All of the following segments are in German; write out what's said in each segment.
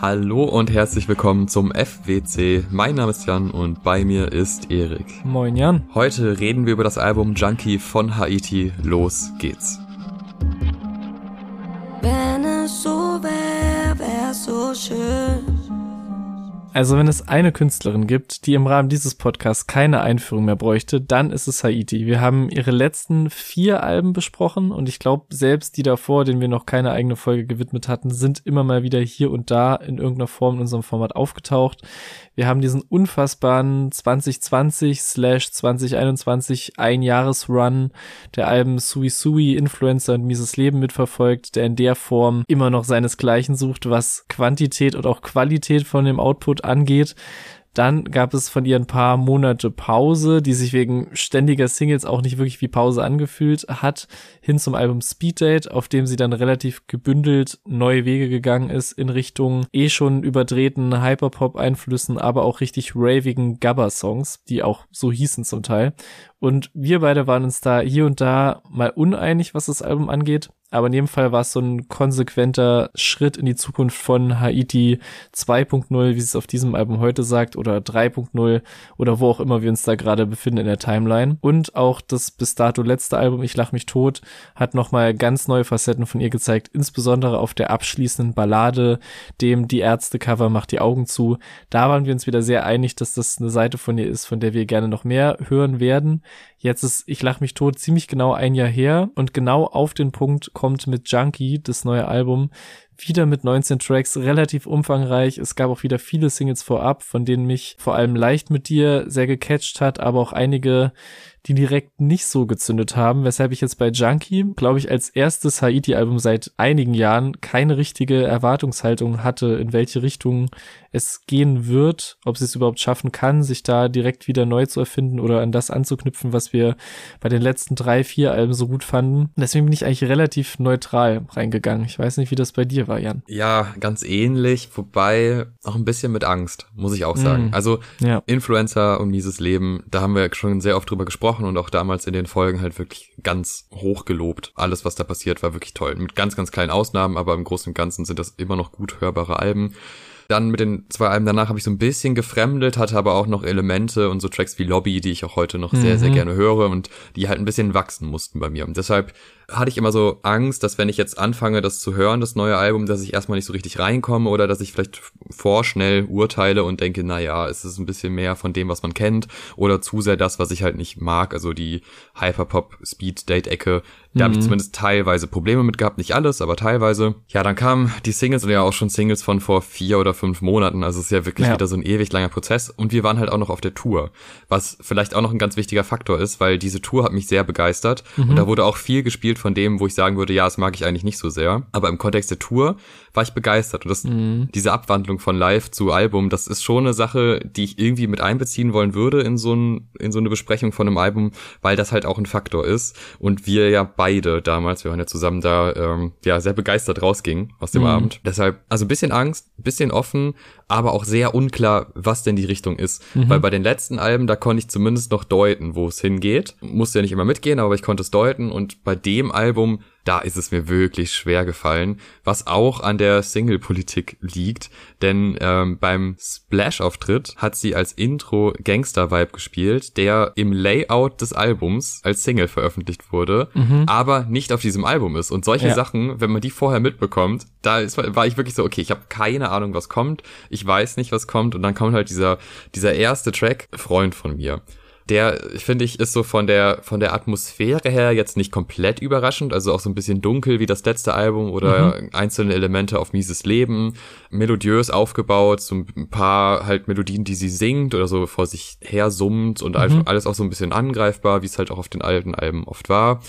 Hallo und herzlich willkommen zum FWC. Mein Name ist Jan und bei mir ist Erik. Moin Jan. Heute reden wir über das Album Junkie von Haiti. Los geht's. Wenn es so wär, wär's so schön. Also wenn es eine Künstlerin gibt, die im Rahmen dieses Podcasts keine Einführung mehr bräuchte, dann ist es Haiti. Wir haben ihre letzten vier Alben besprochen und ich glaube, selbst die davor, denen wir noch keine eigene Folge gewidmet hatten, sind immer mal wieder hier und da in irgendeiner Form in unserem Format aufgetaucht. Wir haben diesen unfassbaren 2020 slash 2021 Einjahresrun der Alben Sui Sui, Influencer und Mieses Leben mitverfolgt, der in der Form immer noch seinesgleichen sucht, was Quantität und auch Qualität von dem Output angeht. Dann gab es von ihr ein paar Monate Pause, die sich wegen ständiger Singles auch nicht wirklich wie Pause angefühlt hat, hin zum Album Speed Date, auf dem sie dann relativ gebündelt neue Wege gegangen ist in Richtung eh schon überdrehten Hyperpop-Einflüssen, aber auch richtig ravigen Gabba-Songs, die auch so hießen zum Teil. Und wir beide waren uns da hier und da mal uneinig, was das Album angeht. Aber in jedem Fall war es so ein konsequenter Schritt in die Zukunft von Haiti 2.0, wie es auf diesem Album heute sagt, oder 3.0 oder wo auch immer wir uns da gerade befinden in der Timeline. Und auch das bis dato letzte Album, Ich lach mich tot, hat nochmal ganz neue Facetten von ihr gezeigt, insbesondere auf der abschließenden Ballade, dem Die Ärzte-Cover macht die Augen zu. Da waren wir uns wieder sehr einig, dass das eine Seite von ihr ist, von der wir gerne noch mehr hören werden. Jetzt ist Ich lach mich tot ziemlich genau ein Jahr her und genau auf den Punkt kommt mit Junkie, das neue Album, wieder mit 19 Tracks, relativ umfangreich. Es gab auch wieder viele Singles vorab, von denen mich vor allem leicht mit dir sehr gecatcht hat, aber auch einige, die direkt nicht so gezündet haben, weshalb ich jetzt bei Junkie, glaube ich, als erstes Haiti-Album seit einigen Jahren keine richtige Erwartungshaltung hatte, in welche Richtung es gehen wird, ob sie es überhaupt schaffen kann, sich da direkt wieder neu zu erfinden oder an das anzuknüpfen, was wir bei den letzten drei, vier Alben so gut fanden. Deswegen bin ich eigentlich relativ neutral reingegangen. Ich weiß nicht, wie das bei dir war, Jan. Ja, ganz ähnlich, wobei auch ein bisschen mit Angst, muss ich auch sagen. Mm, also ja. Influencer und dieses Leben, da haben wir schon sehr oft drüber gesprochen und auch damals in den Folgen halt wirklich ganz hoch gelobt. Alles, was da passiert, war wirklich toll. Mit ganz, ganz kleinen Ausnahmen, aber im Großen und Ganzen sind das immer noch gut hörbare Alben. Dann mit den zwei Alben danach habe ich so ein bisschen gefremdet, hatte aber auch noch Elemente und so Tracks wie Lobby, die ich auch heute noch mhm. sehr, sehr mhm. gerne höre und die halt ein bisschen wachsen mussten bei mir. Und deshalb hatte ich immer so Angst, dass wenn ich jetzt anfange, das zu hören, das neue Album, dass ich erstmal nicht so richtig reinkomme oder dass ich vielleicht vorschnell urteile und denke, na ja, es ist ein bisschen mehr von dem, was man kennt oder zu sehr das, was ich halt nicht mag, also die Hyperpop Speed Date Ecke. Da mhm. habe ich zumindest teilweise Probleme mit gehabt, nicht alles, aber teilweise. Ja, dann kamen die Singles und ja auch schon Singles von vor vier oder fünf Monaten, also es ist ja wirklich ja. wieder so ein ewig langer Prozess und wir waren halt auch noch auf der Tour, was vielleicht auch noch ein ganz wichtiger Faktor ist, weil diese Tour hat mich sehr begeistert mhm. und da wurde auch viel gespielt von dem, wo ich sagen würde, ja, das mag ich eigentlich nicht so sehr. Aber im Kontext der Tour war ich begeistert. Und das, mhm. diese Abwandlung von Live zu Album, das ist schon eine Sache, die ich irgendwie mit einbeziehen wollen würde in so, ein, in so eine Besprechung von einem Album, weil das halt auch ein Faktor ist. Und wir ja beide damals, wir waren ja zusammen da, ähm, ja, sehr begeistert rausgingen aus dem mhm. Abend. Deshalb, also bisschen Angst, bisschen offen, aber auch sehr unklar, was denn die Richtung ist. Mhm. Weil bei den letzten Alben, da konnte ich zumindest noch deuten, wo es hingeht. Musste ja nicht immer mitgehen, aber ich konnte es deuten. Und bei dem Album, da ist es mir wirklich schwer gefallen, was auch an der Single-Politik liegt, denn ähm, beim Splash-Auftritt hat sie als Intro Gangster-Vibe gespielt, der im Layout des Albums als Single veröffentlicht wurde, mhm. aber nicht auf diesem Album ist. Und solche ja. Sachen, wenn man die vorher mitbekommt, da ist, war ich wirklich so, okay, ich habe keine Ahnung, was kommt, ich weiß nicht, was kommt, und dann kommt halt dieser, dieser erste Track, Freund von mir der, finde ich, ist so von der, von der Atmosphäre her jetzt nicht komplett überraschend, also auch so ein bisschen dunkel wie das letzte Album oder mhm. einzelne Elemente auf mieses Leben, melodiös aufgebaut, so ein paar halt Melodien, die sie singt oder so vor sich her summt und mhm. alles auch so ein bisschen angreifbar, wie es halt auch auf den alten Alben oft war.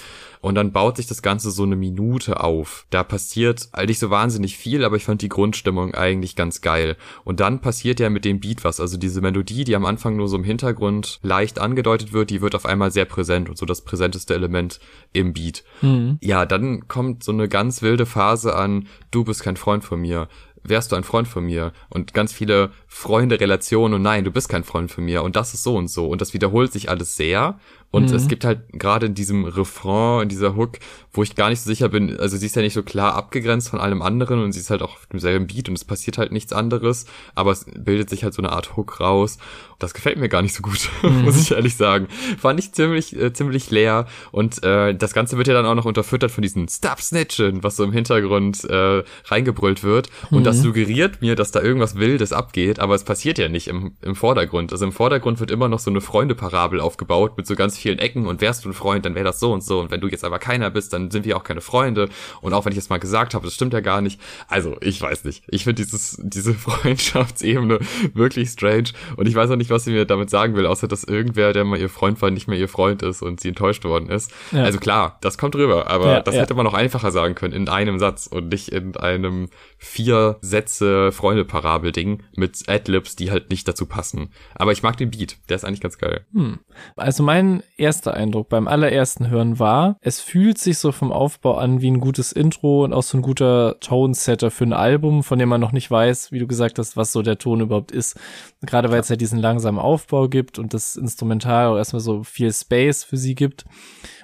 Und dann baut sich das Ganze so eine Minute auf. Da passiert halt nicht so wahnsinnig viel, aber ich fand die Grundstimmung eigentlich ganz geil. Und dann passiert ja mit dem Beat was. Also diese Melodie, die am Anfang nur so im Hintergrund leicht angedeutet wird, die wird auf einmal sehr präsent und so das präsenteste Element im Beat. Mhm. Ja, dann kommt so eine ganz wilde Phase an, du bist kein Freund von mir wärst du ein Freund von mir und ganz viele Freunde, Relationen und nein, du bist kein Freund von mir und das ist so und so und das wiederholt sich alles sehr Und mhm. es gibt halt gerade in diesem Refrain, in dieser Hook, wo ich gar nicht so sicher bin, also sie ist ja nicht so klar abgegrenzt von allem anderen und sie ist halt auch auf demselben Beat und es passiert halt nichts anderes, aber es bildet sich halt so eine Art Hook raus. Das gefällt mir gar nicht so gut, mhm. muss ich ehrlich sagen. Fand ich ziemlich, äh, ziemlich leer und äh, das Ganze wird ja dann auch noch unterfüttert von diesen Stop Snitchen, was so im Hintergrund äh, reingebrüllt wird und mhm. das suggeriert mir, dass da irgendwas Wildes abgeht, aber es passiert ja nicht im, im Vordergrund. Also im Vordergrund wird immer noch so eine Freunde-Parabel aufgebaut mit so ganz vielen Ecken und wärst du ein Freund, dann wäre das so und so und wenn du jetzt aber keiner bist, dann sind wir auch keine Freunde und auch wenn ich jetzt mal gesagt habe, das stimmt ja gar nicht. Also ich weiß nicht. Ich finde dieses diese Freundschaftsebene wirklich strange und ich weiß auch nicht, was sie mir damit sagen will, außer dass irgendwer, der mal ihr Freund war, nicht mehr ihr Freund ist und sie enttäuscht worden ist. Ja. Also klar, das kommt rüber, aber ja, das ja. hätte man noch einfacher sagen können in einem Satz und nicht in einem vier Sätze Freunde-Parabel-Ding mit Adlibs, die halt nicht dazu passen. Aber ich mag den Beat, der ist eigentlich ganz geil. Hm. Also mein erster Eindruck beim allerersten Hören war, es fühlt sich so vom Aufbau an wie ein gutes Intro und auch so ein guter Tone-Setter für ein Album, von dem man noch nicht weiß, wie du gesagt hast, was so der Ton überhaupt ist. Gerade weil es ja diesen langsamen Aufbau gibt und das Instrumental auch erstmal so viel Space für sie gibt.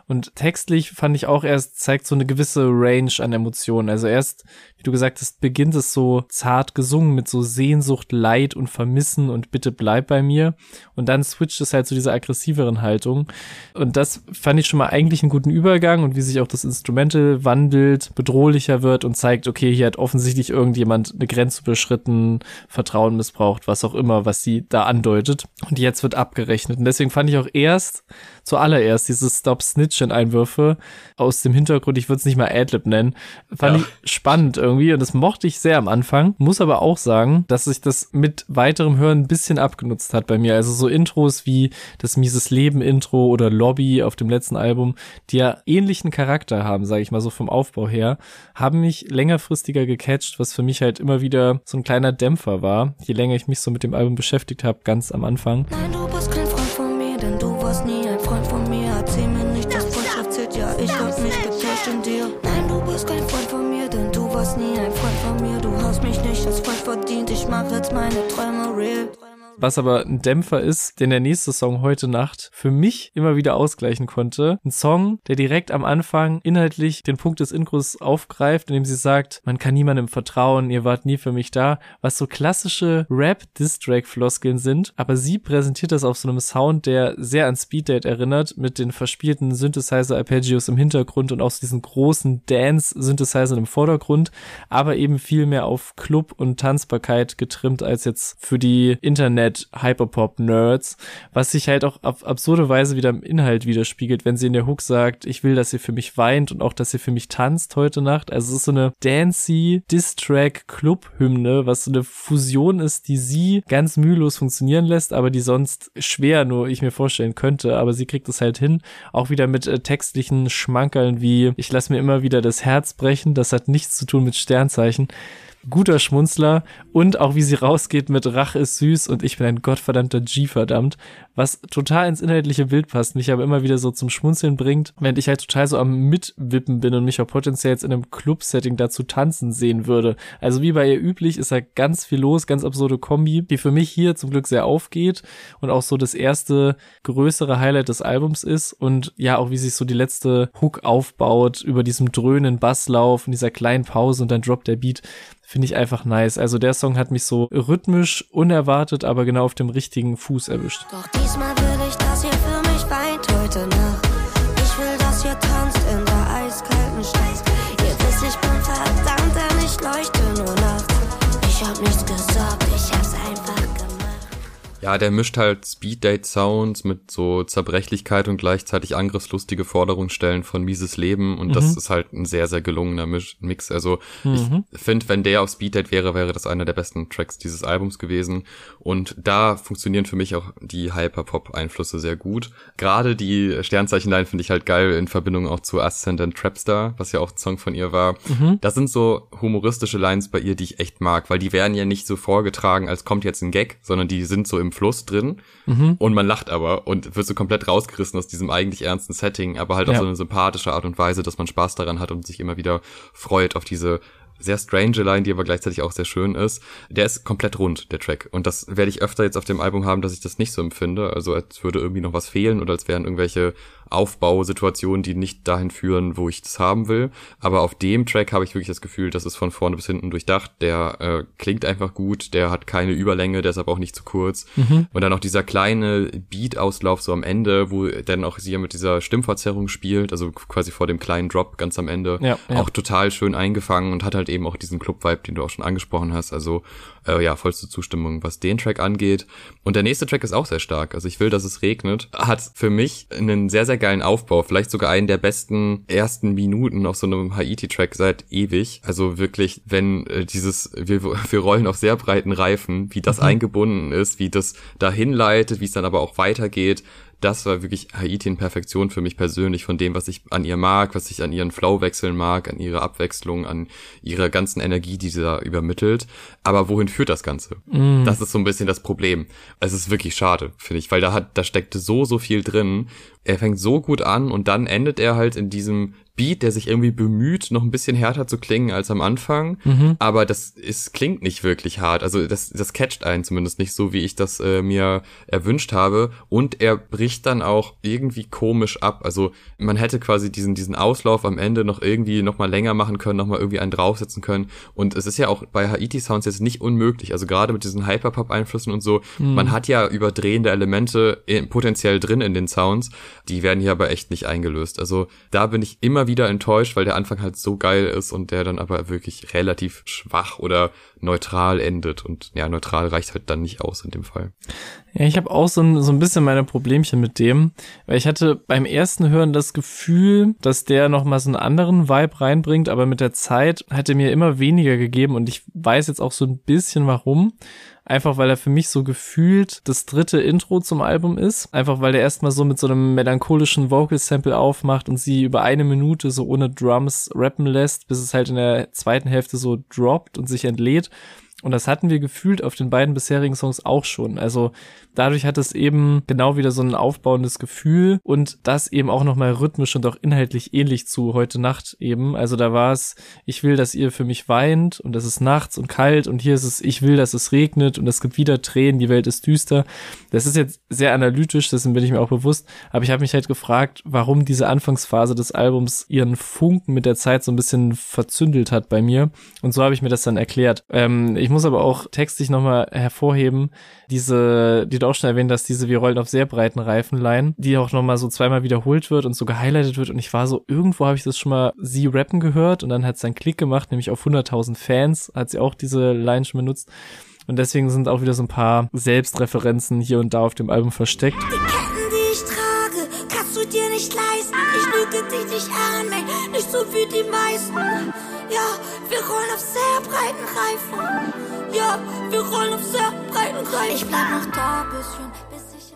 Und textlich fand ich auch erst, zeigt so eine gewisse Range an Emotionen. Also erst, wie du gesagt hast, beginnt es so zart gesungen mit so Sehnsucht, Leid und Vermissen und bitte bleib bei mir. Und dann switcht es halt zu dieser aggressiveren Haltung. Und das fand ich schon mal eigentlich einen guten Übergang und wie sich auch das Instrumental wandelt, bedrohlicher wird und zeigt, okay, hier hat offensichtlich irgendjemand eine Grenze überschritten, Vertrauen missbraucht, was auch immer, was sie da andeutet. Und jetzt wird abgerechnet. Und deswegen fand ich auch erst, zuallererst, diese Stop Snitchen Einwürfe aus dem Hintergrund, ich würde es nicht mal Adlib nennen, fand ja. ich spannend irgendwie und das mochte ich sehr am Anfang. Muss aber auch sagen, dass sich das mit weiterem Hören ein bisschen abgenutzt hat bei mir. Also so Intros wie das Mieses Leben Intro oder Lobby auf dem letzten Album, die ja ähnlichen Charakter haben, sage ich mal so vom Aufbau her, haben mich längerfristiger gecatcht, was für mich halt immer wieder so ein kleiner Dämpfer war, je länger ich mich so mit dem Album beschäftigt habe, ganz am Anfang. Nein, meine Träume real was aber ein Dämpfer ist, den der nächste Song heute Nacht für mich immer wieder ausgleichen konnte. Ein Song, der direkt am Anfang inhaltlich den Punkt des Intros aufgreift, indem sie sagt, man kann niemandem vertrauen, ihr wart nie für mich da, was so klassische Rap-Distrack-Floskeln sind, aber sie präsentiert das auf so einem Sound, der sehr an Speeddate erinnert, mit den verspielten Synthesizer-Arpeggios im Hintergrund und auch so diesen großen Dance-Synthesizern im Vordergrund, aber eben viel mehr auf Club und Tanzbarkeit getrimmt als jetzt für die Internet Internet Hyperpop Nerds, was sich halt auch auf absurde Weise wieder im Inhalt widerspiegelt, wenn sie in der Hook sagt, ich will, dass ihr für mich weint und auch, dass ihr für mich tanzt heute Nacht. Also es ist so eine dancey Diss-Track Club Hymne, was so eine Fusion ist, die sie ganz mühelos funktionieren lässt, aber die sonst schwer nur ich mir vorstellen könnte, aber sie kriegt es halt hin, auch wieder mit äh, textlichen Schmankerln wie ich lasse mir immer wieder das Herz brechen, das hat nichts zu tun mit Sternzeichen guter Schmunzler und auch wie sie rausgeht mit Rache ist süß und ich bin ein gottverdammter G verdammt, was total ins inhaltliche Bild passt, mich aber immer wieder so zum Schmunzeln bringt, während ich halt total so am Mitwippen bin und mich auch potenziell jetzt in einem Club-Setting dazu tanzen sehen würde. Also wie bei ihr üblich ist da ganz viel los, ganz absurde Kombi, die für mich hier zum Glück sehr aufgeht und auch so das erste größere Highlight des Albums ist und ja auch wie sich so die letzte Hook aufbaut über diesem dröhnen Basslauf und dieser kleinen Pause und dann droppt der Beat finde ich einfach nice. Also der Song hat mich so rhythmisch, unerwartet, aber genau auf dem richtigen Fuß erwischt. Doch diesmal will ich, dass ihr für mich weint heute Nacht. Ich will, dass ihr tanzt in der eiskalten Stadt. Ihr wisst, ich bin verdammt, denn ich leuchte nur nachts. Ich hab nichts gesagt, ja, der mischt halt Speed-Date-Sounds mit so Zerbrechlichkeit und gleichzeitig angriffslustige Forderungsstellen von Mieses Leben und mhm. das ist halt ein sehr, sehr gelungener Mix. Also mhm. ich finde, wenn der auf Speed-Date wäre, wäre das einer der besten Tracks dieses Albums gewesen und da funktionieren für mich auch die Hyperpop-Einflüsse sehr gut. Gerade die Sternzeichen-Line finde ich halt geil in Verbindung auch zu Ascendant Trapstar, was ja auch ein Song von ihr war. Mhm. Das sind so humoristische Lines bei ihr, die ich echt mag, weil die werden ja nicht so vorgetragen, als kommt jetzt ein Gag, sondern die sind so im im Fluss drin mhm. und man lacht aber und wird so komplett rausgerissen aus diesem eigentlich ernsten Setting, aber halt ja. auf so eine sympathische Art und Weise, dass man Spaß daran hat und sich immer wieder freut auf diese sehr strange Line, die aber gleichzeitig auch sehr schön ist. Der ist komplett rund, der Track. Und das werde ich öfter jetzt auf dem Album haben, dass ich das nicht so empfinde. Also als würde irgendwie noch was fehlen oder als wären irgendwelche Aufbausituationen, die nicht dahin führen, wo ich das haben will. Aber auf dem Track habe ich wirklich das Gefühl, das ist von vorne bis hinten durchdacht. Der äh, klingt einfach gut, der hat keine Überlänge, der ist aber auch nicht zu kurz. Mhm. Und dann auch dieser kleine Beat-Auslauf so am Ende, wo dann auch sie mit dieser Stimmverzerrung spielt, also quasi vor dem kleinen Drop ganz am Ende, ja, ja. auch total schön eingefangen und hat halt eben auch diesen Club-Vibe, den du auch schon angesprochen hast. Also äh, ja, vollste Zustimmung, was den Track angeht. Und der nächste Track ist auch sehr stark. Also ich will, dass es regnet. Hat für mich einen sehr, sehr geilen Aufbau. Vielleicht sogar einen der besten ersten Minuten auf so einem Haiti-Track seit ewig. Also wirklich, wenn äh, dieses, wir, wir rollen auf sehr breiten Reifen, wie das mhm. eingebunden ist, wie das dahin leitet, wie es dann aber auch weitergeht das war wirklich Haiti in Perfektion für mich persönlich von dem, was ich an ihr mag, was ich an ihren Flowwechseln mag, an ihrer Abwechslung, an ihrer ganzen Energie, die sie da übermittelt. Aber wohin führt das Ganze? Mm. Das ist so ein bisschen das Problem. Es ist wirklich schade, finde ich, weil da hat, da steckte so, so viel drin. Er fängt so gut an und dann endet er halt in diesem Beat, der sich irgendwie bemüht, noch ein bisschen härter zu klingen als am Anfang. Mhm. Aber das ist, klingt nicht wirklich hart. Also das, das catcht einen zumindest nicht so, wie ich das äh, mir erwünscht habe. Und er bricht dann auch irgendwie komisch ab. Also man hätte quasi diesen, diesen Auslauf am Ende noch irgendwie noch mal länger machen können, noch mal irgendwie einen draufsetzen können. Und es ist ja auch bei Haiti Sounds jetzt nicht unmöglich. Also gerade mit diesen Hyperpop-Einflüssen und so. Mhm. Man hat ja überdrehende Elemente in, potenziell drin in den Sounds. Die werden hier aber echt nicht eingelöst. Also da bin ich immer wieder enttäuscht, weil der Anfang halt so geil ist und der dann aber wirklich relativ schwach oder neutral endet. Und ja, neutral reicht halt dann nicht aus in dem Fall. Ja, ich habe auch so ein, so ein bisschen meine Problemchen mit dem, weil ich hatte beim ersten Hören das Gefühl, dass der nochmal so einen anderen Vibe reinbringt, aber mit der Zeit hat er mir immer weniger gegeben und ich weiß jetzt auch so ein bisschen warum. Einfach weil er für mich so gefühlt das dritte Intro zum Album ist. Einfach weil er erstmal so mit so einem melancholischen Vocal-Sample aufmacht und sie über eine Minute so ohne Drums rappen lässt, bis es halt in der zweiten Hälfte so droppt und sich entlädt. Und das hatten wir gefühlt auf den beiden bisherigen Songs auch schon. Also dadurch hat es eben genau wieder so ein aufbauendes Gefühl und das eben auch nochmal rhythmisch und auch inhaltlich ähnlich zu heute Nacht eben. Also da war es, ich will, dass ihr für mich weint und es ist nachts und kalt und hier ist es, ich will, dass es regnet und es gibt wieder Tränen, die Welt ist düster. Das ist jetzt sehr analytisch, dessen bin ich mir auch bewusst, aber ich habe mich halt gefragt, warum diese Anfangsphase des Albums ihren Funken mit der Zeit so ein bisschen verzündelt hat bei mir und so habe ich mir das dann erklärt. Ähm, ich muss aber auch textlich nochmal hervorheben, diese, die du auch schon erwähnt hast, diese Wir rollen auf sehr breiten Reifenline, die auch nochmal so zweimal wiederholt wird und so gehighlightet wird und ich war so, irgendwo habe ich das schon mal sie rappen gehört und dann hat es einen Klick gemacht, nämlich auf 100.000 Fans hat sie auch diese Line schon benutzt und deswegen sind auch wieder so ein paar Selbstreferenzen hier und da auf dem Album versteckt. Die Ketten, die ich trage, kannst du dir nicht leisten. Ich lüge dich nicht an, ey, nicht so wie die meisten. Auf sehr breiten Reifen. Ja, wir rollen auf sehr breiten Reifen. Ich bleib noch da, bisschen,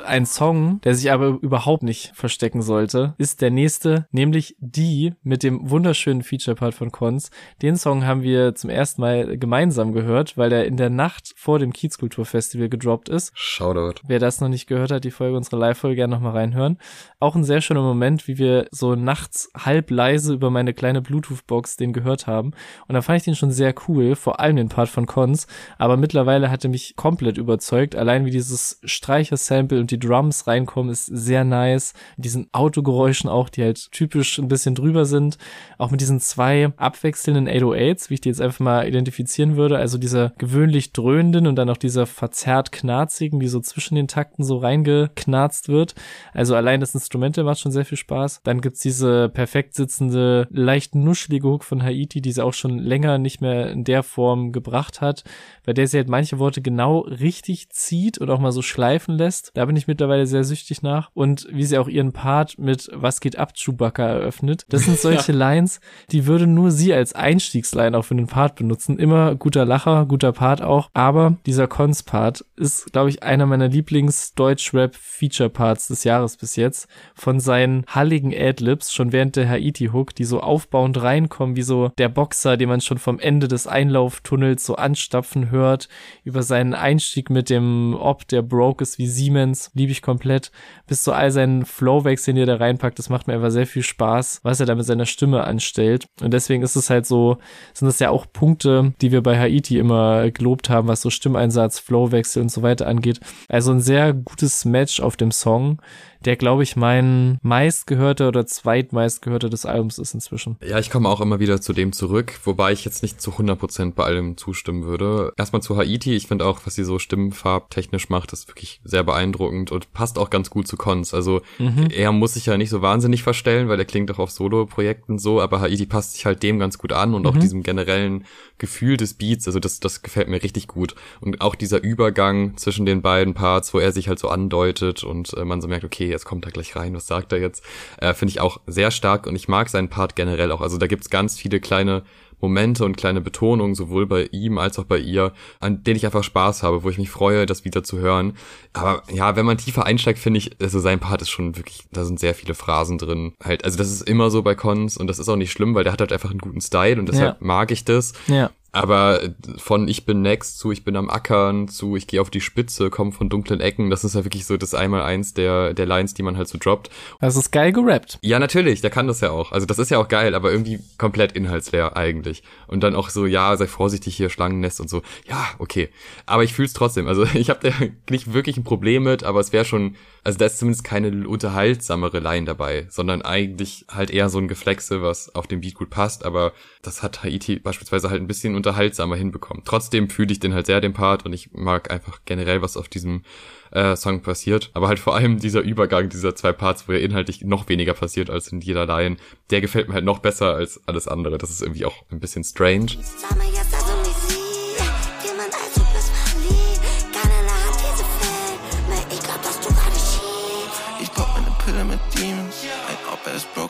ein Song, der sich aber überhaupt nicht verstecken sollte, ist der nächste, nämlich die mit dem wunderschönen Feature-Part von Cons. Den Song haben wir zum ersten Mal gemeinsam gehört, weil der in der Nacht vor dem Kiezkulturfestival gedroppt ist. Shoutout. Wer das noch nicht gehört hat, die Folge, unsere Live-Folge gerne nochmal reinhören. Auch ein sehr schöner Moment, wie wir so nachts halb leise über meine kleine Bluetooth-Box den gehört haben. Und da fand ich den schon sehr cool, vor allem den Part von Cons. Aber mittlerweile hat er mich komplett überzeugt, allein wie dieses Streicher-Sample und die Drums reinkommen, ist sehr nice. Diesen Autogeräuschen auch, die halt typisch ein bisschen drüber sind. Auch mit diesen zwei abwechselnden 808s, wie ich die jetzt einfach mal identifizieren würde. Also dieser gewöhnlich dröhnenden und dann auch dieser verzerrt knarzigen, die so zwischen den Takten so reingeknarzt wird. Also allein das Instrumente macht schon sehr viel Spaß. Dann gibt's diese perfekt sitzende, leicht nuschelige Hook von Haiti, die sie auch schon länger nicht mehr in der Form gebracht hat, bei der sie halt manche Worte genau richtig zieht und auch mal so schleifen lässt. Da bin ich mittlerweile sehr süchtig nach. Und wie sie auch ihren Part mit Was geht ab, Chewbacca eröffnet. Das sind solche ja. Lines, die würde nur sie als Einstiegsline auch für den Part benutzen. Immer guter Lacher, guter Part auch. Aber dieser Cons-Part ist, glaube ich, einer meiner Lieblings-Deutsch-Rap-Feature-Parts des Jahres bis jetzt. Von seinen halligen Adlibs, schon während der Haiti-Hook, die so aufbauend reinkommen, wie so der Boxer, den man schon vom Ende des Einlauftunnels so anstapfen hört, über seinen Einstieg mit dem Ob, der broke ist wie Siemens liebe ich komplett. Bis zu all seinen Flowwechseln, die er da reinpackt, das macht mir einfach sehr viel Spaß, was er da mit seiner Stimme anstellt. Und deswegen ist es halt so, sind das ja auch Punkte, die wir bei Haiti immer gelobt haben, was so Stimmeinsatz, Flowwechsel und so weiter angeht. Also ein sehr gutes Match auf dem Song der, glaube ich, mein meistgehörter oder zweitmeistgehörter des Albums ist inzwischen. Ja, ich komme auch immer wieder zu dem zurück, wobei ich jetzt nicht zu 100% bei allem zustimmen würde. Erstmal zu Haiti, ich finde auch, was sie so stimmenfarbtechnisch macht, ist wirklich sehr beeindruckend und passt auch ganz gut zu Cons. Also mhm. er muss sich ja nicht so wahnsinnig verstellen, weil er klingt auch auf Solo-Projekten so, aber Haiti passt sich halt dem ganz gut an und mhm. auch diesem generellen Gefühl des Beats, also das, das gefällt mir richtig gut. Und auch dieser Übergang zwischen den beiden Parts, wo er sich halt so andeutet und äh, man so merkt, okay, jetzt kommt er gleich rein, was sagt er jetzt? Äh, Finde ich auch sehr stark und ich mag seinen Part generell auch. Also da gibt's ganz viele kleine Momente und kleine Betonungen, sowohl bei ihm als auch bei ihr, an denen ich einfach Spaß habe, wo ich mich freue, das wieder zu hören. Aber ja, wenn man tiefer einsteigt, finde ich, also sein Part ist schon wirklich, da sind sehr viele Phrasen drin. Halt, also das ist immer so bei Cons und das ist auch nicht schlimm, weil der hat halt einfach einen guten Style und deshalb ja. mag ich das. Ja. Aber von ich bin next zu ich bin am Ackern zu ich gehe auf die Spitze, komme von dunklen Ecken, das ist ja wirklich so das einmal eins der, der Lines, die man halt so droppt. Das ist geil gerappt. Ja, natürlich, der kann das ja auch. Also das ist ja auch geil, aber irgendwie komplett inhaltsleer eigentlich. Und dann auch so, ja, sei vorsichtig hier, Schlangennest und so. Ja, okay. Aber ich fühl's trotzdem. Also ich habe da nicht wirklich ein Problem mit, aber es wäre schon, also da ist zumindest keine unterhaltsamere Line dabei, sondern eigentlich halt eher so ein Geflexe, was auf dem Beat gut passt, aber das hat Haiti beispielsweise halt ein bisschen unterhaltsamer hinbekommen. Trotzdem fühle ich den halt sehr, den Part, und ich mag einfach generell, was auf diesem äh, Song passiert. Aber halt vor allem dieser Übergang dieser zwei Parts, wo ja inhaltlich noch weniger passiert als in jeder Line, der gefällt mir halt noch besser als alles andere. Das ist irgendwie auch ein bisschen strange.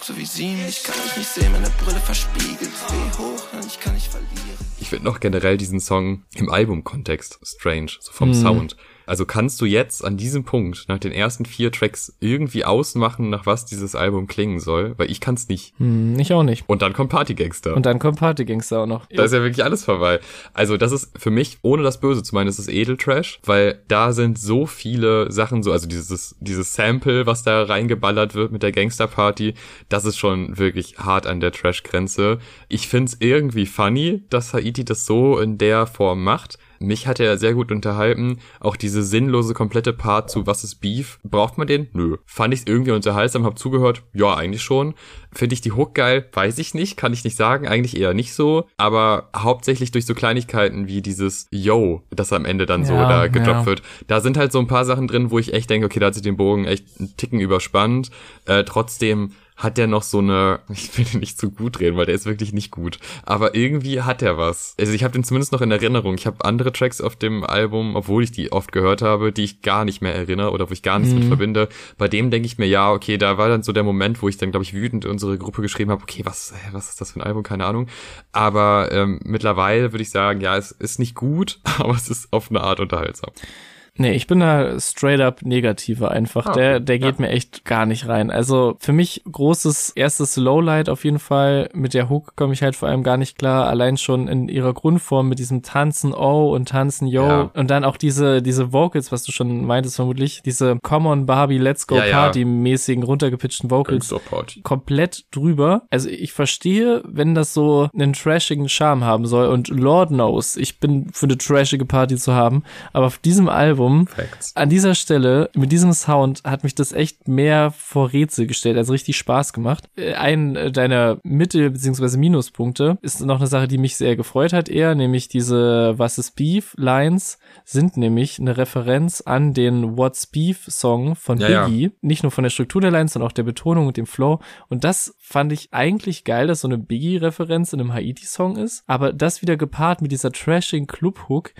Broke, so wie sie. Ich kann mich nicht sehen, meine Brille verspiegelt. Weh hoch, ich kann nicht verlieren. Ich finde noch generell diesen Song im Albumkontext strange, so vom mhm. Sound. Also kannst du jetzt an diesem Punkt nach den ersten vier Tracks irgendwie ausmachen, nach was dieses Album klingen soll? Weil ich kann es nicht. Hm, ich auch nicht. Und dann kommt Partygangster. Und dann kommt Partygangster auch noch. Da ist ja wirklich alles vorbei. Also das ist für mich, ohne das Böse zu meinen, das ist Edeltrash, weil da sind so viele Sachen so, also dieses, dieses Sample, was da reingeballert wird mit der Gangsterparty, das ist schon wirklich hart an der Trash-Grenze. Ich find's irgendwie funny, dass Haiti das so in der Form macht mich hat er sehr gut unterhalten. Auch diese sinnlose komplette Part zu Was ist Beef? Braucht man den? Nö. Fand ich irgendwie unterhaltsam, hab zugehört? Ja, eigentlich schon. Finde ich die Hook geil? Weiß ich nicht, kann ich nicht sagen. Eigentlich eher nicht so. Aber hauptsächlich durch so Kleinigkeiten wie dieses Yo, das am Ende dann so ja, da gedroppt ja. wird. Da sind halt so ein paar Sachen drin, wo ich echt denke, okay, da hat sich den Bogen echt einen Ticken überspannt. Äh, trotzdem hat der noch so eine, ich will den nicht zu gut reden, weil der ist wirklich nicht gut, aber irgendwie hat er was. Also ich habe den zumindest noch in Erinnerung. Ich habe andere Tracks auf dem Album, obwohl ich die oft gehört habe, die ich gar nicht mehr erinnere oder wo ich gar nichts mhm. mit verbinde. Bei dem denke ich mir, ja, okay, da war dann so der Moment, wo ich dann, glaube ich, wütend unsere Gruppe geschrieben habe, okay, was, was ist das für ein Album? Keine Ahnung. Aber ähm, mittlerweile würde ich sagen, ja, es ist nicht gut, aber es ist auf eine Art unterhaltsam. Nee, ich bin da straight up negativer einfach. Ah. Der, der geht ja. mir echt gar nicht rein. Also für mich großes erstes Lowlight auf jeden Fall. Mit der Hook komme ich halt vor allem gar nicht klar. Allein schon in ihrer Grundform mit diesem Tanzen Oh und Tanzen Yo. Ja. Und dann auch diese, diese Vocals, was du schon meintest vermutlich. Diese Come on Barbie, Let's Go ja, Party mäßigen runtergepitchten Vocals. Komplett drüber. Also ich verstehe, wenn das so einen trashigen Charme haben soll. Und Lord knows, ich bin für eine trashige Party zu haben. Aber auf diesem Album Album. Facts. An dieser Stelle, mit diesem Sound, hat mich das echt mehr vor Rätsel gestellt, also richtig Spaß gemacht. Äh, ein äh, deiner Mittel- bzw. Minuspunkte ist noch eine Sache, die mich sehr gefreut hat eher, nämlich diese Was ist Beef Lines sind nämlich eine Referenz an den What's Beef Song von ja, Biggie. Ja. Nicht nur von der Struktur der Lines, sondern auch der Betonung und dem Flow. Und das fand ich eigentlich geil, dass so eine Biggie-Referenz in einem Haiti-Song ist. Aber das wieder gepaart mit dieser trashing Club-Hook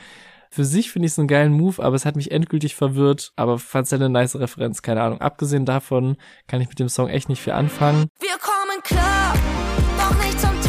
für sich finde ich es einen geilen Move, aber es hat mich endgültig verwirrt, aber fand es eine nice Referenz, keine Ahnung. Abgesehen davon kann ich mit dem Song echt nicht viel anfangen. Wir kommen klar, doch nicht zum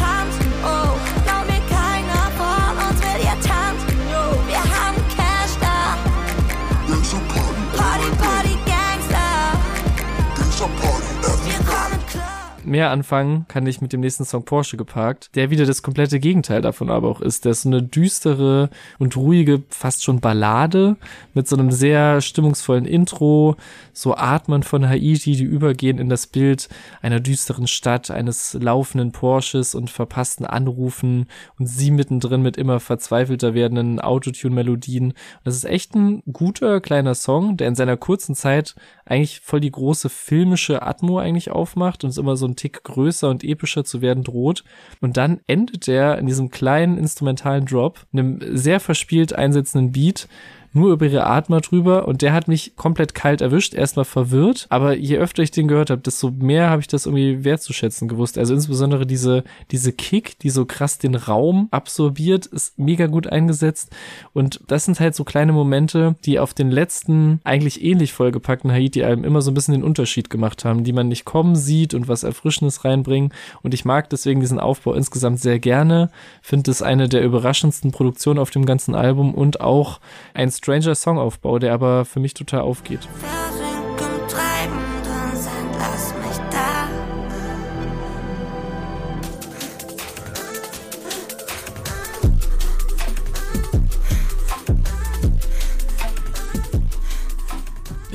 mehr anfangen kann ich mit dem nächsten Song Porsche geparkt, der wieder das komplette Gegenteil davon aber auch ist. Der ist so eine düstere und ruhige, fast schon Ballade mit so einem sehr stimmungsvollen Intro, so Atmen von Haiti, die übergehen in das Bild einer düsteren Stadt, eines laufenden Porsches und verpassten Anrufen und sie mittendrin mit immer verzweifelter werdenden Autotune-Melodien. Das ist echt ein guter kleiner Song, der in seiner kurzen Zeit eigentlich voll die große filmische Atmo eigentlich aufmacht und es immer so ein Tick größer und epischer zu werden droht. Und dann endet er in diesem kleinen instrumentalen Drop, einem sehr verspielt einsetzenden Beat, nur über ihre Art drüber und der hat mich komplett kalt erwischt, erstmal verwirrt, aber je öfter ich den gehört habe, desto mehr habe ich das irgendwie wertzuschätzen gewusst. Also insbesondere diese, diese Kick, die so krass den Raum absorbiert, ist mega gut eingesetzt. Und das sind halt so kleine Momente, die auf den letzten eigentlich ähnlich vollgepackten Haiti-Alben immer so ein bisschen den Unterschied gemacht haben, die man nicht kommen sieht und was Erfrischendes reinbringen. Und ich mag deswegen diesen Aufbau insgesamt sehr gerne, finde es eine der überraschendsten Produktionen auf dem ganzen Album und auch ein stranger Songaufbau, der aber für mich total aufgeht.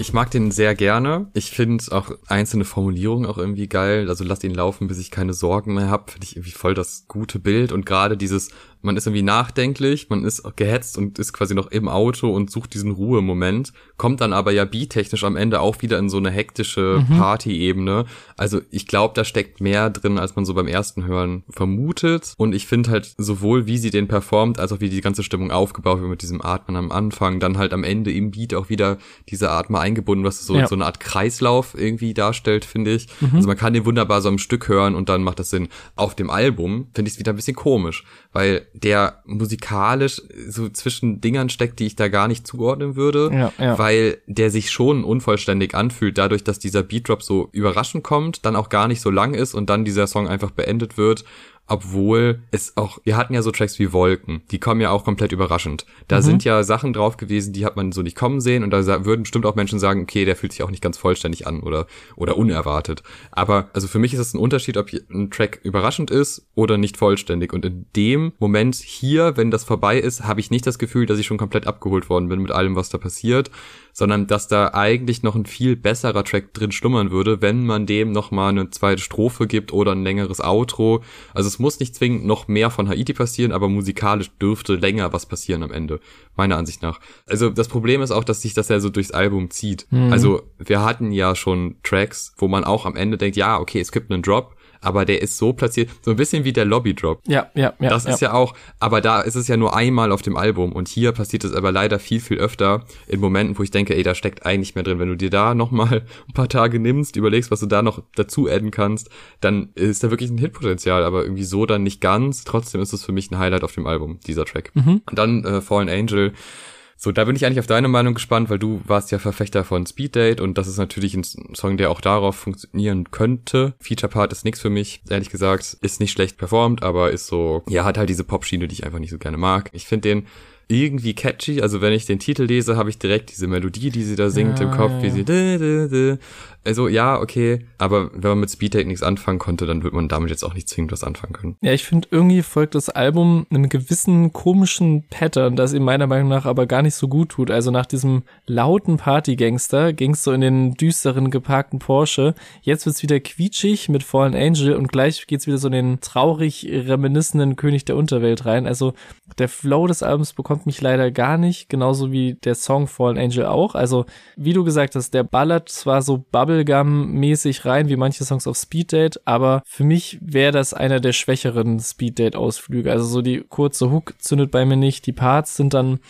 Ich mag den sehr gerne. Ich finde auch einzelne Formulierungen auch irgendwie geil. Also lasst ihn laufen, bis ich keine Sorgen mehr habe. Finde ich irgendwie voll das gute Bild. Und gerade dieses man ist irgendwie nachdenklich, man ist gehetzt und ist quasi noch im Auto und sucht diesen Ruhemoment, kommt dann aber ja beattechnisch am Ende auch wieder in so eine hektische mhm. Party-Ebene. Also ich glaube, da steckt mehr drin, als man so beim ersten Hören vermutet. Und ich finde halt sowohl, wie sie den performt, als auch wie die ganze Stimmung aufgebaut wird mit diesem Atmen am Anfang, dann halt am Ende im Beat auch wieder diese Atme eingebunden, was so, ja. so eine Art Kreislauf irgendwie darstellt, finde ich. Mhm. Also man kann den wunderbar so am Stück hören und dann macht das Sinn. Auf dem Album finde ich es wieder ein bisschen komisch, weil der musikalisch so zwischen Dingern steckt, die ich da gar nicht zuordnen würde, ja, ja. weil der sich schon unvollständig anfühlt, dadurch, dass dieser Beatdrop so überraschend kommt, dann auch gar nicht so lang ist und dann dieser Song einfach beendet wird obwohl es auch, wir hatten ja so Tracks wie Wolken, die kommen ja auch komplett überraschend. Da mhm. sind ja Sachen drauf gewesen, die hat man so nicht kommen sehen und da würden bestimmt auch Menschen sagen, okay, der fühlt sich auch nicht ganz vollständig an oder, oder unerwartet. Aber also für mich ist es ein Unterschied, ob ein Track überraschend ist oder nicht vollständig. Und in dem Moment hier, wenn das vorbei ist, habe ich nicht das Gefühl, dass ich schon komplett abgeholt worden bin mit allem, was da passiert, sondern dass da eigentlich noch ein viel besserer Track drin schlummern würde, wenn man dem noch mal eine zweite Strophe gibt oder ein längeres Outro. Also es muss nicht zwingend noch mehr von Haiti passieren, aber musikalisch dürfte länger was passieren am Ende, meiner Ansicht nach. Also das Problem ist auch, dass sich das ja so durchs Album zieht. Mhm. Also wir hatten ja schon Tracks, wo man auch am Ende denkt, ja, okay, es gibt einen Drop, aber der ist so platziert, so ein bisschen wie der Lobby Drop. Ja, ja, ja. Das ist ja. ja auch, aber da ist es ja nur einmal auf dem Album und hier passiert es aber leider viel, viel öfter in Momenten, wo ich denke, ey, da steckt eigentlich mehr drin. Wenn du dir da nochmal ein paar Tage nimmst, überlegst, was du da noch dazu adden kannst, dann ist da wirklich ein Hitpotenzial, aber irgendwie so dann nicht ganz. Trotzdem ist es für mich ein Highlight auf dem Album, dieser Track. Mhm. Und dann äh, Fallen Angel so, da bin ich eigentlich auf deine Meinung gespannt, weil du warst ja Verfechter von Speed Date und das ist natürlich ein Song, der auch darauf funktionieren könnte. Feature Part ist nichts für mich, ehrlich gesagt. Ist nicht schlecht performt, aber ist so, ja, hat halt diese Pop-Schiene, die ich einfach nicht so gerne mag. Ich finde den irgendwie catchy. Also wenn ich den Titel lese, habe ich direkt diese Melodie, die sie da singt ja, im Kopf, wie sie also ja, okay, aber wenn man mit Speedtake nichts anfangen konnte, dann wird man damit jetzt auch nicht zwingend was anfangen können. Ja, ich finde irgendwie folgt das Album einem gewissen komischen Pattern, das ihm meiner Meinung nach aber gar nicht so gut tut. Also nach diesem lauten Partygangster ging's so in den düsteren geparkten Porsche. Jetzt wird's wieder quietschig mit Fallen Angel und gleich geht's wieder so in den traurig reminiscenden König der Unterwelt rein. Also der Flow des Albums bekommt mich leider gar nicht, genauso wie der Song Fallen Angel auch. Also wie du gesagt hast, der ballert zwar so bubbly Bubblegum-mäßig rein, wie manche Songs auf Speed Date, aber für mich wäre das einer der schwächeren Speed Date-Ausflüge. Also so die kurze Hook zündet bei mir nicht, die Parts sind dann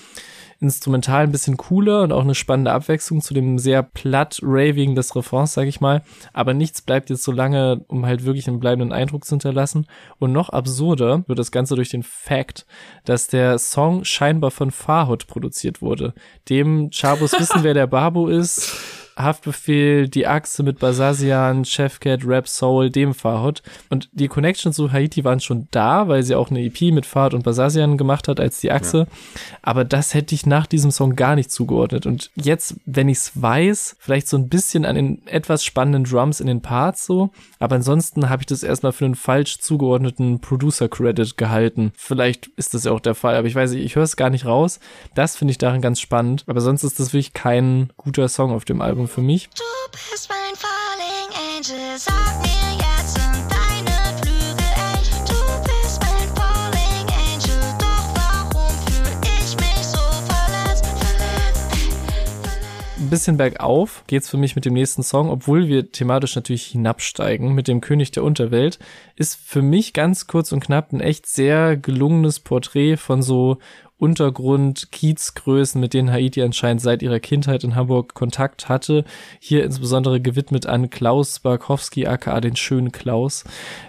instrumental ein bisschen cooler und auch eine spannende Abwechslung zu dem sehr platt Raving des Refrains, sag ich mal. Aber nichts bleibt jetzt so lange, um halt wirklich einen bleibenden Eindruck zu hinterlassen. Und noch absurder wird das Ganze durch den Fakt, dass der Song scheinbar von Farhut produziert wurde. Dem Chabos wissen, wer der Barbo ist Haftbefehl, die Achse mit Basasian, Chefcat, Rap Soul, dem Fahot. Und die Connections zu Haiti waren schon da, weil sie auch eine EP mit Fahot und Basasian gemacht hat als die Achse. Ja. Aber das hätte ich nach diesem Song gar nicht zugeordnet. Und jetzt, wenn ich es weiß, vielleicht so ein bisschen an den etwas spannenden Drums in den Parts so. Aber ansonsten habe ich das erstmal für einen falsch zugeordneten Producer-Credit gehalten. Vielleicht ist das ja auch der Fall, aber ich weiß nicht, ich höre es gar nicht raus. Das finde ich darin ganz spannend. Aber sonst ist das wirklich kein guter Song auf dem Album für mich. Du bist mein Falling Angel, sag mir jetzt und deine Flügel echt. Du bist mein Falling Angel, doch warum fühl ich mich so verletzt, Ein bisschen bergauf geht's für mich mit dem nächsten Song, obwohl wir thematisch natürlich hinabsteigen mit dem König der Unterwelt, ist für mich ganz kurz und knapp ein echt sehr gelungenes Porträt von so Untergrund, Kiezgrößen, mit denen Haiti anscheinend seit ihrer Kindheit in Hamburg Kontakt hatte. Hier insbesondere gewidmet an Klaus Barkowski, aka den schönen Klaus,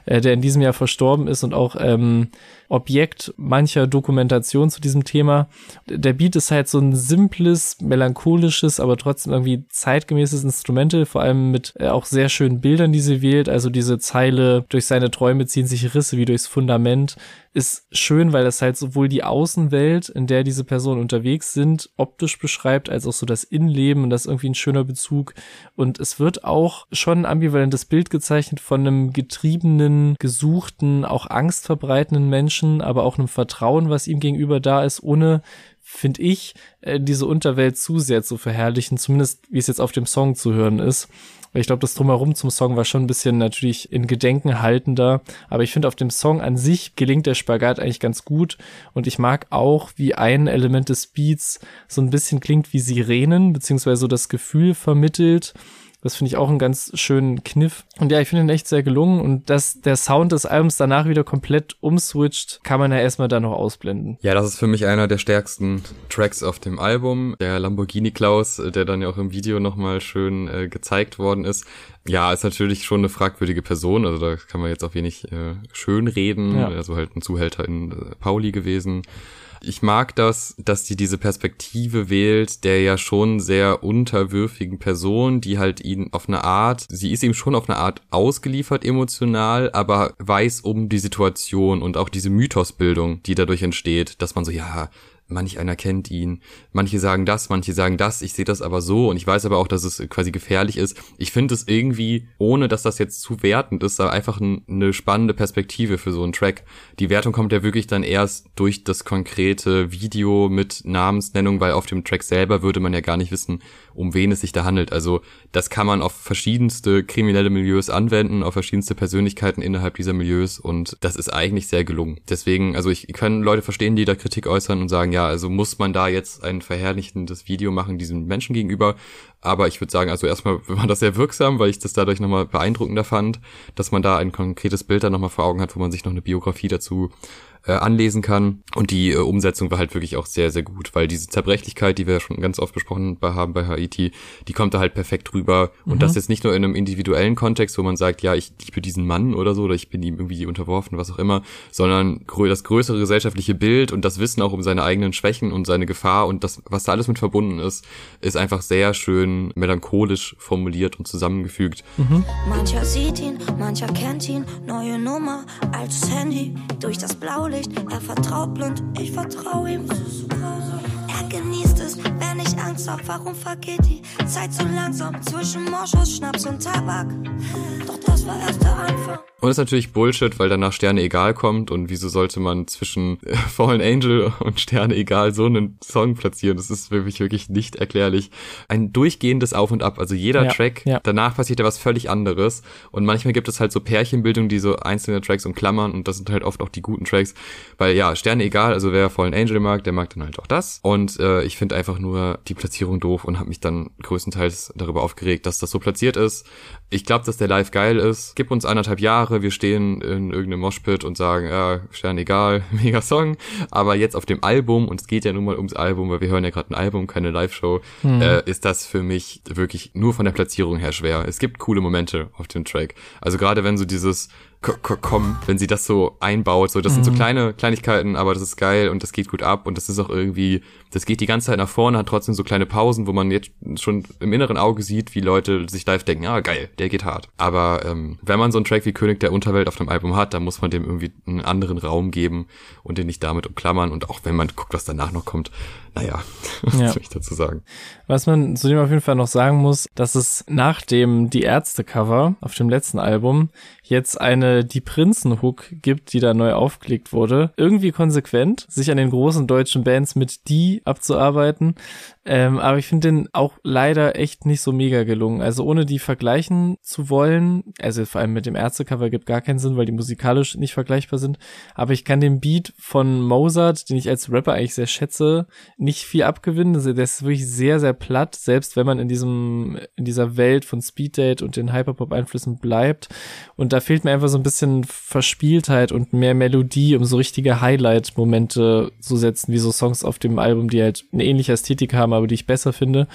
äh, der in diesem Jahr verstorben ist und auch ähm, Objekt mancher Dokumentation zu diesem Thema. Der Beat ist halt so ein simples, melancholisches, aber trotzdem irgendwie zeitgemäßes Instrumental, vor allem mit äh, auch sehr schönen Bildern, die sie wählt. Also diese Zeile, durch seine Träume ziehen sich Risse wie durchs Fundament, ist schön, weil das halt sowohl die Außenwelt, in der diese Personen unterwegs sind, optisch beschreibt, als auch so das Innenleben und das irgendwie ein schöner Bezug. Und es wird auch schon ein ambivalentes Bild gezeichnet von einem getriebenen, gesuchten, auch angstverbreitenden Menschen, aber auch einem Vertrauen, was ihm gegenüber da ist, ohne finde ich, äh, diese Unterwelt zu sehr zu verherrlichen, zumindest wie es jetzt auf dem Song zu hören ist. Ich glaube, das Drumherum zum Song war schon ein bisschen natürlich in Gedenken haltender. Aber ich finde, auf dem Song an sich gelingt der Spagat eigentlich ganz gut. Und ich mag auch, wie ein Element des Beats so ein bisschen klingt wie Sirenen, beziehungsweise so das Gefühl vermittelt. Das finde ich auch einen ganz schönen Kniff. Und ja, ich finde ihn echt sehr gelungen. Und dass der Sound des Albums danach wieder komplett umswitcht, kann man ja erstmal da noch ausblenden. Ja, das ist für mich einer der stärksten Tracks auf dem Album. Der Lamborghini Klaus, der dann ja auch im Video nochmal schön äh, gezeigt worden ist. Ja, ist natürlich schon eine fragwürdige Person. Also da kann man jetzt auch wenig äh, schön reden. Ja. Also halt ein Zuhälter in äh, Pauli gewesen. Ich mag das, dass sie diese Perspektive wählt, der ja schon sehr unterwürfigen Person, die halt ihn auf eine Art, sie ist ihm schon auf eine Art ausgeliefert emotional, aber weiß um die Situation und auch diese Mythosbildung, die dadurch entsteht, dass man so, ja, manch einer kennt ihn, manche sagen das, manche sagen das, ich sehe das aber so und ich weiß aber auch, dass es quasi gefährlich ist. Ich finde es irgendwie, ohne dass das jetzt zu wertend ist, einfach eine spannende Perspektive für so einen Track. Die Wertung kommt ja wirklich dann erst durch das konkrete Video mit Namensnennung, weil auf dem Track selber würde man ja gar nicht wissen, um wen es sich da handelt. Also das kann man auf verschiedenste kriminelle Milieus anwenden, auf verschiedenste Persönlichkeiten innerhalb dieser Milieus und das ist eigentlich sehr gelungen. Deswegen, also ich kann Leute verstehen, die da Kritik äußern und sagen, ja, also muss man da jetzt ein verherrlichendes Video machen diesem Menschen gegenüber. Aber ich würde sagen, also erstmal war das sehr wirksam, weil ich das dadurch nochmal beeindruckender fand, dass man da ein konkretes Bild dann nochmal vor Augen hat, wo man sich noch eine Biografie dazu äh, anlesen kann. Und die äh, Umsetzung war halt wirklich auch sehr, sehr gut, weil diese Zerbrechlichkeit, die wir ja schon ganz oft besprochen haben bei Haiti, die kommt da halt perfekt rüber. Und mhm. das jetzt nicht nur in einem individuellen Kontext, wo man sagt, ja, ich liebe diesen Mann oder so, oder ich bin ihm irgendwie unterworfen, was auch immer, sondern das größere gesellschaftliche Bild und das Wissen auch um seine eigenen Schwächen und seine Gefahr und das, was da alles mit verbunden ist, ist einfach sehr schön melancholisch formuliert und zusammengefügt. Mhm. Mancher sieht ihn, mancher kennt ihn, neue Nummer, altes Handy, durch das Blaulicht Licht. Er vertraut blind, ich vertraue ihm. Er genießt es, wenn ich Angst hab. Warum vergeht die Zeit so langsam zwischen Moschus, Schnaps und Tabak? Doch das war erst der Anfang. Und ist natürlich Bullshit, weil danach Sterne egal kommt und wieso sollte man zwischen äh, Fallen Angel und Sterne egal so einen Song platzieren? Das ist wirklich, wirklich nicht erklärlich. Ein durchgehendes Auf und Ab. Also jeder ja, Track, ja. danach passiert ja was völlig anderes. Und manchmal gibt es halt so Pärchenbildungen, die so einzelne Tracks umklammern und das sind halt oft auch die guten Tracks. Weil ja, Sterne egal, also wer Fallen Angel mag, der mag dann halt auch das. Und äh, ich finde einfach nur die Platzierung doof und habe mich dann größtenteils darüber aufgeregt, dass das so platziert ist. Ich glaube, dass der Live geil ist. Gib uns anderthalb Jahre, wir stehen in irgendeinem Moshpit und sagen, ja, Stern egal, mega Song. Aber jetzt auf dem Album, und es geht ja nun mal ums Album, weil wir hören ja gerade ein Album, keine Live-Show, mhm. äh, ist das für mich wirklich nur von der Platzierung her schwer. Es gibt coole Momente auf dem Track. Also gerade wenn so dieses kommen, wenn sie das so einbaut. So, das mhm. sind so mhm. kleine Kleinigkeiten, aber das ist geil und das geht gut ab und das ist auch irgendwie, das geht die ganze Zeit nach vorne, hat trotzdem so kleine Pausen, wo man jetzt schon im inneren Auge sieht, wie Leute sich live denken, ah geil, der geht hart. Aber ähm, wenn man so einen Track wie König der Unterwelt auf dem Album hat, dann muss man dem irgendwie einen anderen Raum geben und den nicht damit umklammern. Und auch wenn man guckt, was danach noch kommt, naja, was ja. soll ich dazu sagen? Was man zu dem auf jeden Fall noch sagen muss, dass es nach dem Die Ärzte-Cover auf dem letzten Album jetzt eine Die Prinzen-Hook gibt, die da neu aufgelegt wurde. Irgendwie konsequent, sich an den großen deutschen Bands mit die abzuarbeiten. Ähm, aber ich finde den auch leider echt nicht so mega gelungen. Also ohne die vergleichen zu wollen, also vor allem mit dem Ärzte-Cover gibt gar keinen Sinn, weil die musikalisch nicht vergleichbar sind. Aber ich kann den Beat von Mozart, den ich als Rapper eigentlich sehr schätze, nicht viel abgewinnen. Also der ist wirklich sehr, sehr platt, selbst wenn man in diesem, in dieser Welt von Speeddate und den Hyperpop-Einflüssen bleibt. Und da fehlt mir einfach so ein bisschen Verspieltheit und mehr Melodie, um so richtige Highlight-Momente zu setzen, wie so Songs auf dem Album, die halt eine ähnliche Ästhetik haben, aber die ich besser finde.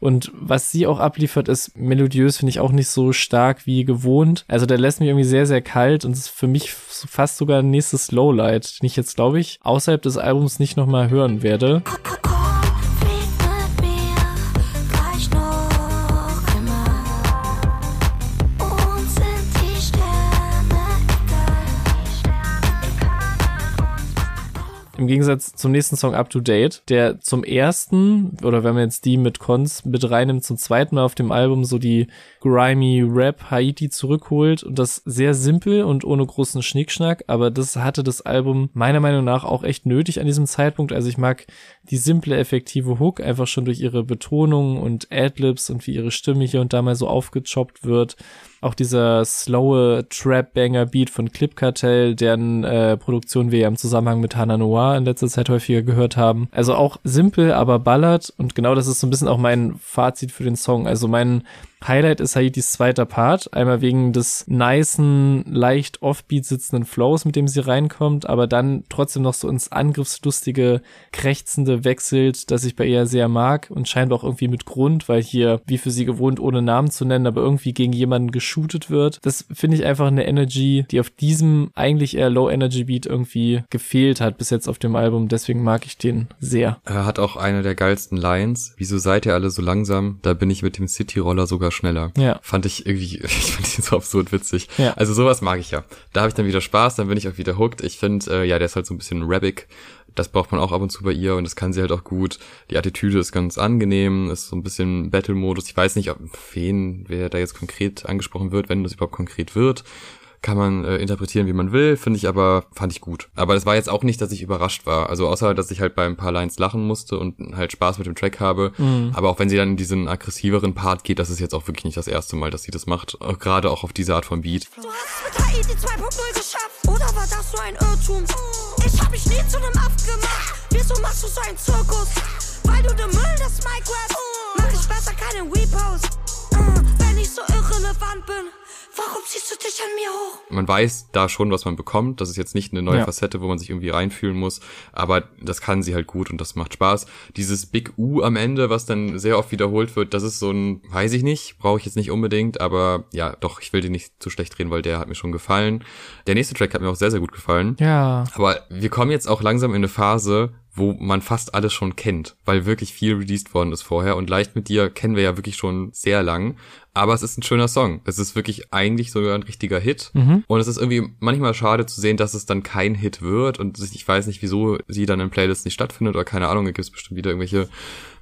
Und was sie auch abliefert, ist melodiös, finde ich auch nicht so stark wie gewohnt. Also der lässt mich irgendwie sehr, sehr kalt und ist für mich fast sogar ein nächstes Lowlight, den ich jetzt, glaube ich, außerhalb des Albums nicht nochmal hören werde. Im Gegensatz zum nächsten Song Up to Date, der zum ersten, oder wenn man jetzt die mit Cons mit reinnimmt, zum zweiten Mal auf dem Album so die grimy Rap Haiti zurückholt und das sehr simpel und ohne großen Schnickschnack, aber das hatte das Album meiner Meinung nach auch echt nötig an diesem Zeitpunkt. Also ich mag die simple, effektive Hook einfach schon durch ihre Betonung und Adlibs und wie ihre Stimme hier und da mal so aufgechoppt wird auch dieser slowe Trap-Banger-Beat von Clip Cartel, deren äh, Produktion wir ja im Zusammenhang mit Hana Noir in letzter Zeit häufiger gehört haben. Also auch simpel, aber ballert und genau das ist so ein bisschen auch mein Fazit für den Song. Also mein Highlight ist Haitis zweiter Part. Einmal wegen des nicen, leicht offbeat sitzenden Flows, mit dem sie reinkommt, aber dann trotzdem noch so ins angriffslustige, krächzende wechselt, das ich bei ihr sehr mag und scheinbar auch irgendwie mit Grund, weil hier, wie für sie gewohnt, ohne Namen zu nennen, aber irgendwie gegen jemanden geshootet wird. Das finde ich einfach eine Energy, die auf diesem eigentlich eher Low-Energy-Beat irgendwie gefehlt hat bis jetzt auf dem Album. Deswegen mag ich den sehr. Er hat auch eine der geilsten Lines. Wieso seid ihr alle so langsam? Da bin ich mit dem City-Roller sogar sogar schneller. Ja. Fand ich irgendwie, ich fand ihn so absurd witzig. Ja. Also sowas mag ich ja. Da habe ich dann wieder Spaß, dann bin ich auch wieder hooked. Ich finde, äh, ja, der ist halt so ein bisschen rabbig. Das braucht man auch ab und zu bei ihr und das kann sie halt auch gut. Die Attitüde ist ganz angenehm, ist so ein bisschen Battle-Modus. Ich weiß nicht, ob wen, wer da jetzt konkret angesprochen wird, wenn das überhaupt konkret wird kann man äh, interpretieren, wie man will, finde ich aber, fand ich gut. Aber das war jetzt auch nicht, dass ich überrascht war. Also außer, dass ich halt bei ein paar Lines lachen musste und halt Spaß mit dem Track habe. Mhm. Aber auch wenn sie dann in diesen aggressiveren Part geht, das ist jetzt auch wirklich nicht das erste Mal, dass sie das macht. Gerade auch auf diese Art von Beat. Du hast mit Haiti 2.0 geschafft, oder war das nur ein Irrtum? Ich hab mich nie zu einem Aff gemacht. Wieso machst du so einen Zirkus? Weil du der Müll des Mike Rap. Mach ich besser keinen Repost. Uh, wenn ich so irrelevant bin. Warum ziehst du dich an mir hoch? Man weiß da schon, was man bekommt. Das ist jetzt nicht eine neue ja. Facette, wo man sich irgendwie reinfühlen muss. Aber das kann sie halt gut und das macht Spaß. Dieses Big U am Ende, was dann sehr oft wiederholt wird, das ist so ein, weiß ich nicht, brauche ich jetzt nicht unbedingt. Aber ja, doch, ich will den nicht zu schlecht drehen, weil der hat mir schon gefallen. Der nächste Track hat mir auch sehr, sehr gut gefallen. Ja. Aber wir kommen jetzt auch langsam in eine Phase, wo man fast alles schon kennt, weil wirklich viel released worden ist vorher und leicht mit dir kennen wir ja wirklich schon sehr lang, aber es ist ein schöner Song. Es ist wirklich eigentlich sogar ein richtiger Hit mhm. und es ist irgendwie manchmal schade zu sehen, dass es dann kein Hit wird und ich weiß nicht, wieso sie dann in Playlists nicht stattfindet oder keine Ahnung, da gibt es bestimmt wieder irgendwelche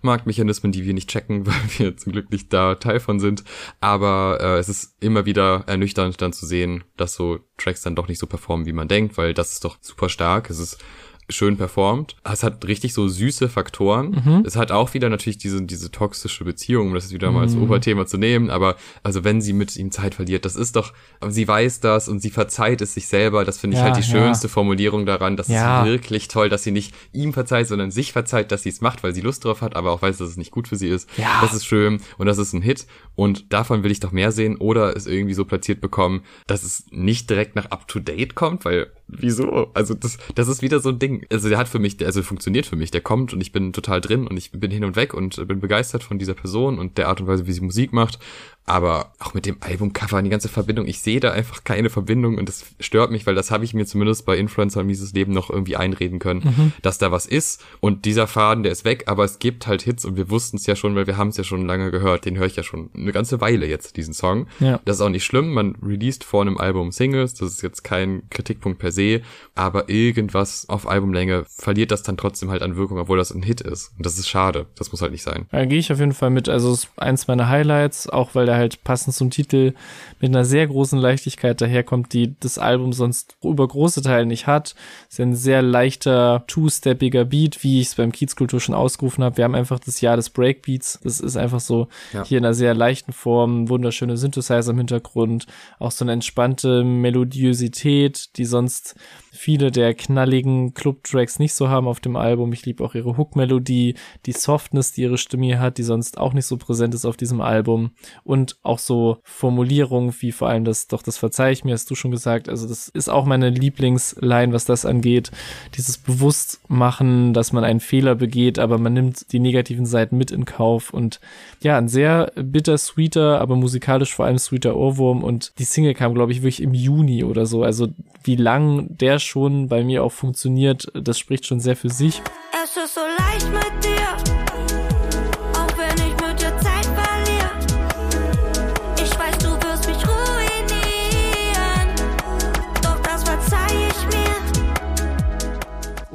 Marktmechanismen, die wir nicht checken, weil wir zum Glück nicht da Teil von sind, aber äh, es ist immer wieder ernüchternd dann zu sehen, dass so Tracks dann doch nicht so performen, wie man denkt, weil das ist doch super stark. Es ist schön performt. Es hat richtig so süße Faktoren. Mhm. Es hat auch wieder natürlich diese, diese toxische Beziehung, um das wieder mal als mhm. Oberthema zu nehmen. Aber also wenn sie mit ihm Zeit verliert, das ist doch, sie weiß das und sie verzeiht es sich selber. Das finde ich ja, halt die schönste ja. Formulierung daran. Das ja. ist wirklich toll, dass sie nicht ihm verzeiht, sondern sich verzeiht, dass sie es macht, weil sie Lust drauf hat, aber auch weiß, dass es nicht gut für sie ist. Ja. Das ist schön und das ist ein Hit. Und davon will ich doch mehr sehen oder es irgendwie so platziert bekommen, dass es nicht direkt nach Up to Date kommt, weil wieso? Also das, das ist wieder so ein Ding. Also der hat für mich, also funktioniert für mich. Der kommt und ich bin total drin und ich bin hin und weg und bin begeistert von dieser Person und der Art und Weise, wie sie Musik macht. Aber auch mit dem Albumcover, die ganze Verbindung, ich sehe da einfach keine Verbindung und das stört mich, weil das habe ich mir zumindest bei Influencer und Mieses Leben noch irgendwie einreden können, mhm. dass da was ist und dieser Faden, der ist weg, aber es gibt halt Hits und wir wussten es ja schon, weil wir haben es ja schon lange gehört, den höre ich ja schon eine ganze Weile jetzt, diesen Song. Ja. Das ist auch nicht schlimm, man released vor einem Album Singles, das ist jetzt kein Kritikpunkt per se, aber irgendwas auf Albumlänge verliert das dann trotzdem halt an Wirkung, obwohl das ein Hit ist. Und das ist schade, das muss halt nicht sein. Da gehe ich auf jeden Fall mit, also es ist eins meiner Highlights, auch weil der halt passend zum Titel mit einer sehr großen Leichtigkeit daherkommt, die das Album sonst über große Teile nicht hat. Es ist ein sehr leichter, two-steppiger Beat, wie ich es beim Kiezkultur schon ausgerufen habe. Wir haben einfach das Jahr des Breakbeats. Das ist einfach so ja. hier in einer sehr leichten Form, wunderschöne Synthesizer im Hintergrund, auch so eine entspannte Melodiosität, die sonst viele der knalligen Club-Tracks nicht so haben auf dem Album. Ich liebe auch ihre Hook-Melodie, die Softness, die ihre Stimme hat, die sonst auch nicht so präsent ist auf diesem Album. Und auch so Formulierungen wie vor allem das, doch das verzeih ich mir, hast du schon gesagt. Also das ist auch meine Lieblingsline, was das angeht. Dieses Bewusstmachen, dass man einen Fehler begeht, aber man nimmt die negativen Seiten mit in Kauf und ja, ein sehr bittersweeter, aber musikalisch vor allem sweeter Ohrwurm und die Single kam, glaube ich, wirklich im Juni oder so. Also wie lang der schon bei mir auch funktioniert, das spricht schon sehr für sich. Es ist so leicht mit dir.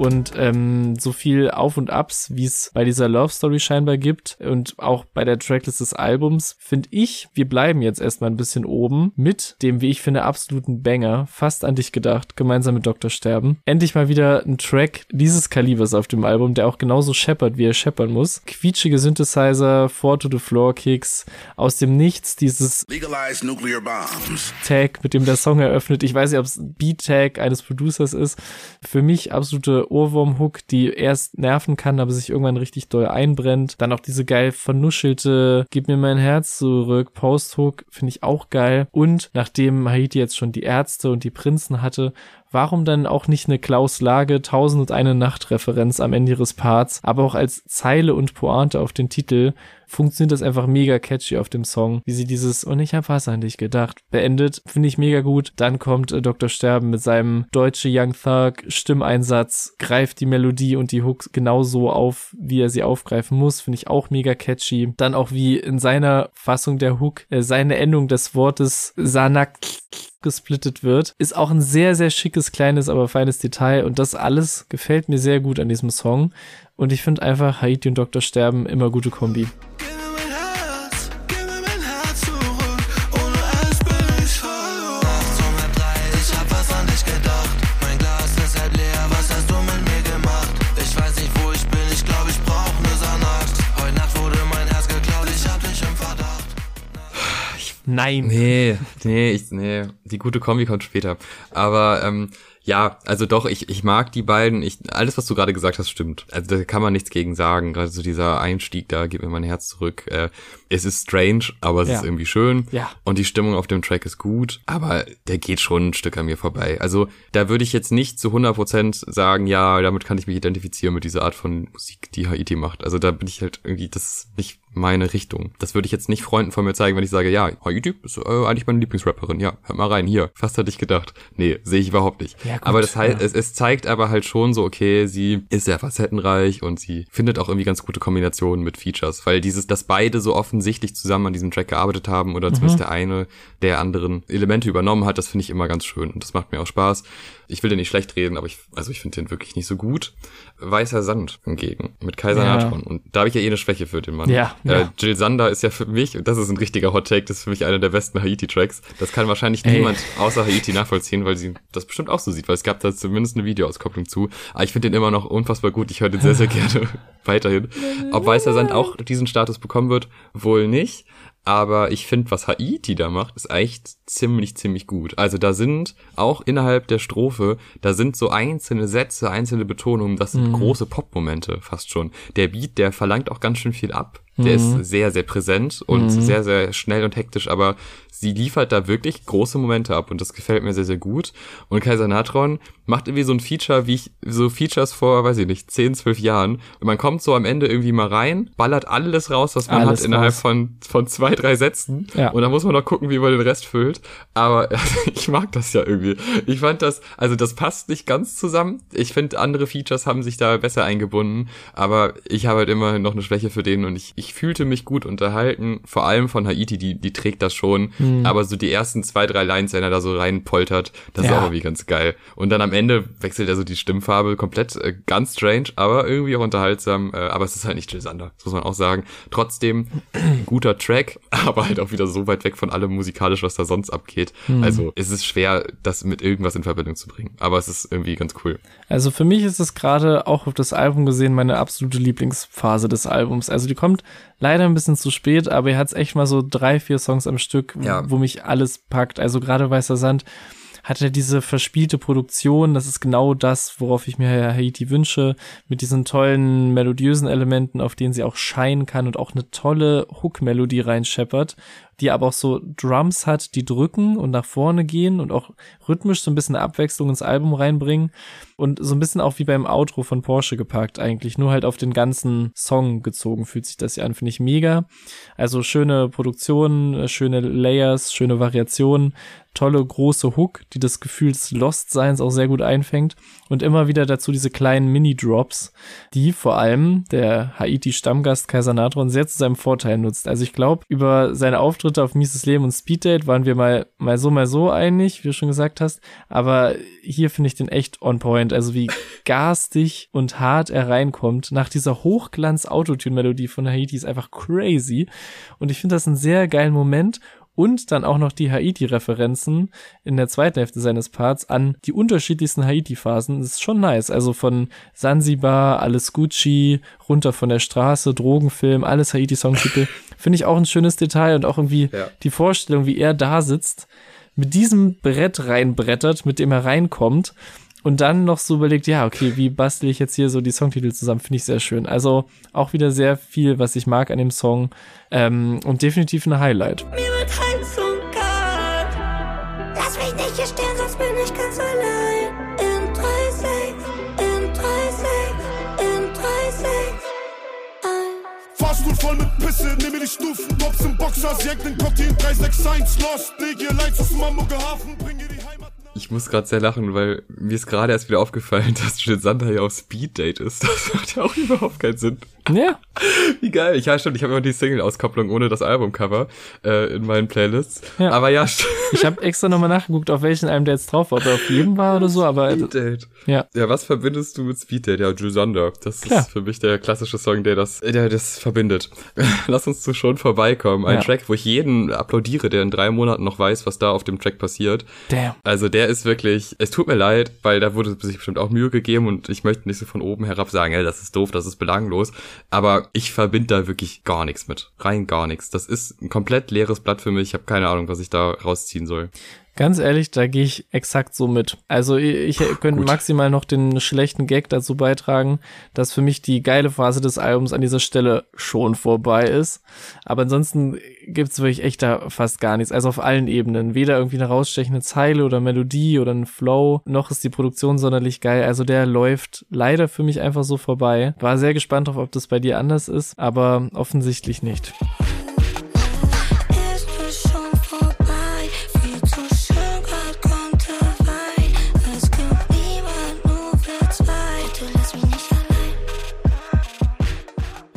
Und ähm, so viel Auf und Abs, wie es bei dieser Love Story scheinbar gibt und auch bei der Tracklist des Albums, finde ich, wir bleiben jetzt erstmal ein bisschen oben mit dem, wie ich finde, absoluten Banger, fast an dich gedacht, gemeinsam mit Dr. Sterben. Endlich mal wieder ein Track dieses Kalibers auf dem Album, der auch genauso scheppert, wie er scheppern muss. Quietschige Synthesizer, Four to the Floor Kicks, aus dem Nichts dieses Tag, mit dem der Song eröffnet. Ich weiß nicht, ob es Beat-Tag eines Producers ist. Für mich absolute Ohrwurm-Hook, die erst nerven kann, aber sich irgendwann richtig doll einbrennt. Dann auch diese geil vernuschelte Gib mir mein Herz zurück Post-Hook, finde ich auch geil. Und nachdem Haiti jetzt schon die Ärzte und die Prinzen hatte, warum dann auch nicht eine Klaus Lage Tausend und eine Nacht Referenz am Ende ihres Parts, aber auch als Zeile und Pointe auf den Titel funktioniert das einfach mega catchy auf dem Song, wie sie dieses und ich hab was an dich gedacht beendet, finde ich mega gut. Dann kommt äh, Dr. Sterben mit seinem deutsche Young Thug Stimmeinsatz, greift die Melodie und die Hooks genauso auf, wie er sie aufgreifen muss, finde ich auch mega catchy. Dann auch wie in seiner Fassung der Hook äh, seine Endung des Wortes Sanak gesplittet wird. Ist auch ein sehr, sehr schickes, kleines, aber feines Detail und das alles gefällt mir sehr gut an diesem Song. Und ich finde einfach Haiti und Dr. Sterben immer gute Kombi. Nein. Nee, nee, ich, nee, die gute Kombi kommt später. Aber ähm, ja, also doch, ich, ich mag die beiden. Ich, alles, was du gerade gesagt hast, stimmt. Also da kann man nichts gegen sagen. Gerade so dieser Einstieg da, gib mir mein Herz zurück. Äh, es ist strange, aber es ja. ist irgendwie schön. Ja. Und die Stimmung auf dem Track ist gut, aber der geht schon ein Stück an mir vorbei. Also da würde ich jetzt nicht zu 100% sagen, ja, damit kann ich mich identifizieren mit dieser Art von Musik, die Haiti macht. Also da bin ich halt irgendwie, das ist nicht meine Richtung. Das würde ich jetzt nicht Freunden von mir zeigen, wenn ich sage, ja, Haiti ist äh, eigentlich meine Lieblingsrapperin. Ja, hör mal rein, hier. Fast hatte ich gedacht. Nee, sehe ich überhaupt nicht. Ja, gut, aber das heißt, ja. es, es zeigt aber halt schon so, okay, sie ist sehr facettenreich und sie findet auch irgendwie ganz gute Kombinationen mit Features, weil dieses, dass beide so offensichtlich zusammen an diesem Track gearbeitet haben oder zumindest mhm. der eine der anderen Elemente übernommen hat, das finde ich immer ganz schön und das macht mir auch Spaß. Ich will den nicht schlecht reden, aber ich, also ich finde den wirklich nicht so gut. Weißer Sand hingegen mit Kaiser ja. Natron und da habe ich ja eh eine Schwäche für den Mann. Ja, äh, ja. Jill Sander ist ja für mich, und das ist ein richtiger Hot Take, das ist für mich einer der besten Haiti-Tracks. Das kann wahrscheinlich Ey. niemand außer Haiti nachvollziehen, weil sie das bestimmt auch so sieht, weil es gab da zumindest eine Videoauskopplung zu. Aber ich finde den immer noch unfassbar gut. Ich höre den sehr, sehr gerne weiterhin. Ob Weißer Sand auch diesen Status bekommen wird, wohl nicht. Aber ich finde, was Haiti da macht, ist echt ziemlich, ziemlich gut. Also da sind auch innerhalb der Strophe, da sind so einzelne Sätze, einzelne Betonungen, das sind mhm. große Pop-Momente fast schon. Der Beat, der verlangt auch ganz schön viel ab Der mhm. ist sehr, sehr präsent und mhm. sehr, sehr schnell und hektisch, aber sie liefert da wirklich große Momente ab und das gefällt mir sehr, sehr gut. Und Kaiser Natron macht irgendwie so ein Feature, wie ich, so Features vor, weiß ich nicht, 10, 12 Jahren. Und man kommt so am Ende irgendwie mal rein, ballert alles raus, was man alles hat, innerhalb von, von zwei, drei Sätzen. Ja. Und dann muss man noch gucken, wie man den Rest füllt. Aber ich mag das ja irgendwie. Ich fand das, also das passt nicht ganz zusammen. Ich finde, andere Features haben sich da besser eingebunden. Aber ich habe halt immer noch eine Schwäche für den und ich, ich fühlte mich gut unterhalten. Vor allem von Haiti, die, die trägt das schon. Mhm Mhm. Aber so die ersten zwei, drei Lines, wenn er da so reinpoltert, das ja. ist auch irgendwie ganz geil. Und dann am Ende wechselt er so die Stimmfarbe komplett, äh, ganz strange, aber irgendwie auch unterhaltsam. Äh, aber es ist halt nicht Jill Sander, das muss man auch sagen. Trotzdem guter Track, aber halt auch wieder so weit weg von allem musikalisch, was da sonst abgeht. Mhm. Also es ist schwer, das mit irgendwas in Verbindung zu bringen. Aber es ist irgendwie ganz cool. Also für mich ist es gerade auch auf das Album gesehen meine absolute Lieblingsphase des Albums. Also die kommt leider ein bisschen zu spät, aber er hat echt mal so drei, vier Songs am Stück, ja. wo mich alles packt. Also gerade Weißer Sand hat er diese verspielte Produktion. Das ist genau das, worauf ich mir Haiti wünsche. Mit diesen tollen melodiösen Elementen, auf denen sie auch scheinen kann und auch eine tolle Hook-Melodie reinscheppert die aber auch so Drums hat, die drücken und nach vorne gehen und auch rhythmisch so ein bisschen Abwechslung ins Album reinbringen und so ein bisschen auch wie beim Outro von Porsche gepackt eigentlich, nur halt auf den ganzen Song gezogen fühlt sich das ja an, finde ich mega. Also schöne Produktion, schöne Layers, schöne Variationen, tolle große Hook, die das Gefühl des Lost-Seins auch sehr gut einfängt und immer wieder dazu diese kleinen Mini-Drops, die vor allem der Haiti-Stammgast Kaiser Natron sehr zu seinem Vorteil nutzt. Also ich glaube, über seine Auftritte auf Mieses Leben und Speeddate waren wir mal, mal so, mal so einig, wie du schon gesagt hast, aber hier finde ich den echt on point, also wie garstig und hart er reinkommt nach dieser Hochglanz-Autotune-Melodie von Haiti ist einfach crazy. Und ich finde das einen sehr geilen Moment und dann auch noch die Haiti-Referenzen in der zweiten Hälfte seines Parts an die unterschiedlichsten Haiti-Phasen. Das ist schon nice. Also von Sansibar, alles Gucci, runter von der Straße, Drogenfilm, alles Haiti-Songtitel. Finde ich auch ein schönes Detail und auch irgendwie ja. die Vorstellung, wie er da sitzt, mit diesem Brett reinbrettert, mit dem er reinkommt und dann noch so überlegt, ja, okay, wie bastel ich jetzt hier so die Songtitel zusammen, finde ich sehr schön. Also auch wieder sehr viel, was ich mag an dem Song ähm, und definitiv ein Highlight. Mir wird heiß und kalt. Lass mich nicht hier stehen, sonst bin ich ganz allein. In 3, 6, in 3, 6, in 3, 6. Fahrstuhl voll mit Pisse, nehme die Stufen, Bobs im Boxer, jag den Cocktail 361, Lost, leg ihr Leid aus Mammucker Hafen, bring ich muss gerade sehr lachen, weil mir ist gerade erst wieder aufgefallen, dass Jill Sander ja auf Speed Date ist. Das macht ja auch überhaupt keinen Sinn. Ja. Wie geil. Ja, stimmt. Ich habe immer die Single-Auskopplung ohne das Albumcover äh, in meinen Playlists. Ja. Aber ja, stimmt. Ich habe extra nochmal nachgeguckt, auf welchen einem der jetzt drauf war. Ob er auf jedem war oder so, aber. Speed Date. Ja. Ja, was verbindest du mit Speed Date? Ja, Jill Sander. Das Klar. ist für mich der klassische Song, der das, der das verbindet. Lass uns zu schon vorbeikommen. Ein ja. Track, wo ich jeden applaudiere, der in drei Monaten noch weiß, was da auf dem Track passiert. Damn. Also der ist wirklich, es tut mir leid, weil da wurde sich bestimmt auch Mühe gegeben und ich möchte nicht so von oben herab sagen, ey, das ist doof, das ist belanglos. Aber ich verbinde da wirklich gar nichts mit. Rein gar nichts. Das ist ein komplett leeres Blatt für mich. Ich habe keine Ahnung, was ich da rausziehen soll. Ganz ehrlich, da gehe ich exakt so mit. Also ich, ich könnte maximal noch den schlechten Gag dazu beitragen, dass für mich die geile Phase des Albums an dieser Stelle schon vorbei ist. Aber ansonsten gibt's wirklich echt da fast gar nichts. Also auf allen Ebenen. Weder irgendwie eine rausstechende Zeile oder Melodie oder ein Flow, noch ist die Produktion sonderlich geil. Also der läuft leider für mich einfach so vorbei. War sehr gespannt drauf, ob das bei dir anders ist, aber offensichtlich nicht.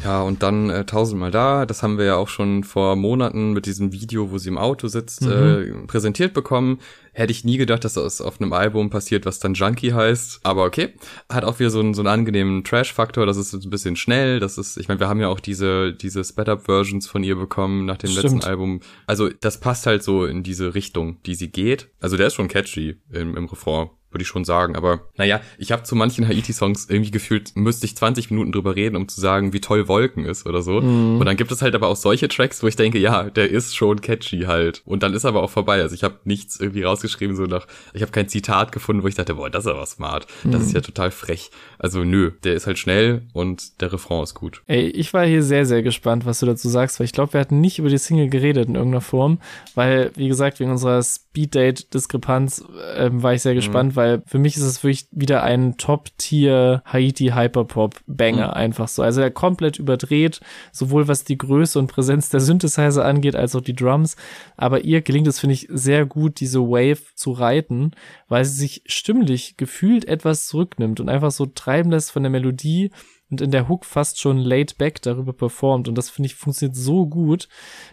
Ja, und dann äh, tausendmal da. Das haben wir ja auch schon vor Monaten mit diesem Video, wo sie im Auto sitzt, mhm. äh, präsentiert bekommen. Hätte ich nie gedacht, dass das auf einem Album passiert, was dann Junkie heißt. Aber okay. Hat auch wieder so einen, so einen angenehmen Trash-Faktor. Das ist ein bisschen schnell. Das ist, ich meine, wir haben ja auch diese, diese Sped-Up-Versions von ihr bekommen nach dem Stimmt. letzten Album. Also das passt halt so in diese Richtung, die sie geht. Also der ist schon catchy im, im Refrain würde ich schon sagen. Aber naja, ich habe zu manchen Haiti-Songs irgendwie gefühlt, müsste ich 20 Minuten drüber reden, um zu sagen, wie toll Wolken ist oder so. Mhm. Und dann gibt es halt aber auch solche Tracks, wo ich denke, ja, der ist schon catchy halt. Und dann ist aber auch vorbei. Also ich habe nichts irgendwie rausgeschrieben, so nach, ich habe kein Zitat gefunden, wo ich dachte, boah, das ist aber smart. Das mhm. ist ja total frech. Also nö, der ist halt schnell und der Refrain ist gut. Ey, ich war hier sehr, sehr gespannt, was du dazu sagst, weil ich glaube, wir hatten nicht über die Single geredet in irgendeiner Form, weil, wie gesagt, wegen unserer Speed-Date-Diskrepanz äh, war ich sehr mhm. gespannt, mhm. weil für mich ist es wirklich wieder ein Top-Tier Haiti Hyperpop-Banger mhm. einfach so. Also er komplett überdreht, sowohl was die Größe und Präsenz der Synthesizer angeht, als auch die Drums. Aber ihr gelingt es, finde ich, sehr gut, diese Wave zu reiten, weil sie sich stimmlich gefühlt etwas zurücknimmt und einfach so treiben lässt von der Melodie und in der Hook fast schon laid back darüber performt. Und das finde ich funktioniert so gut,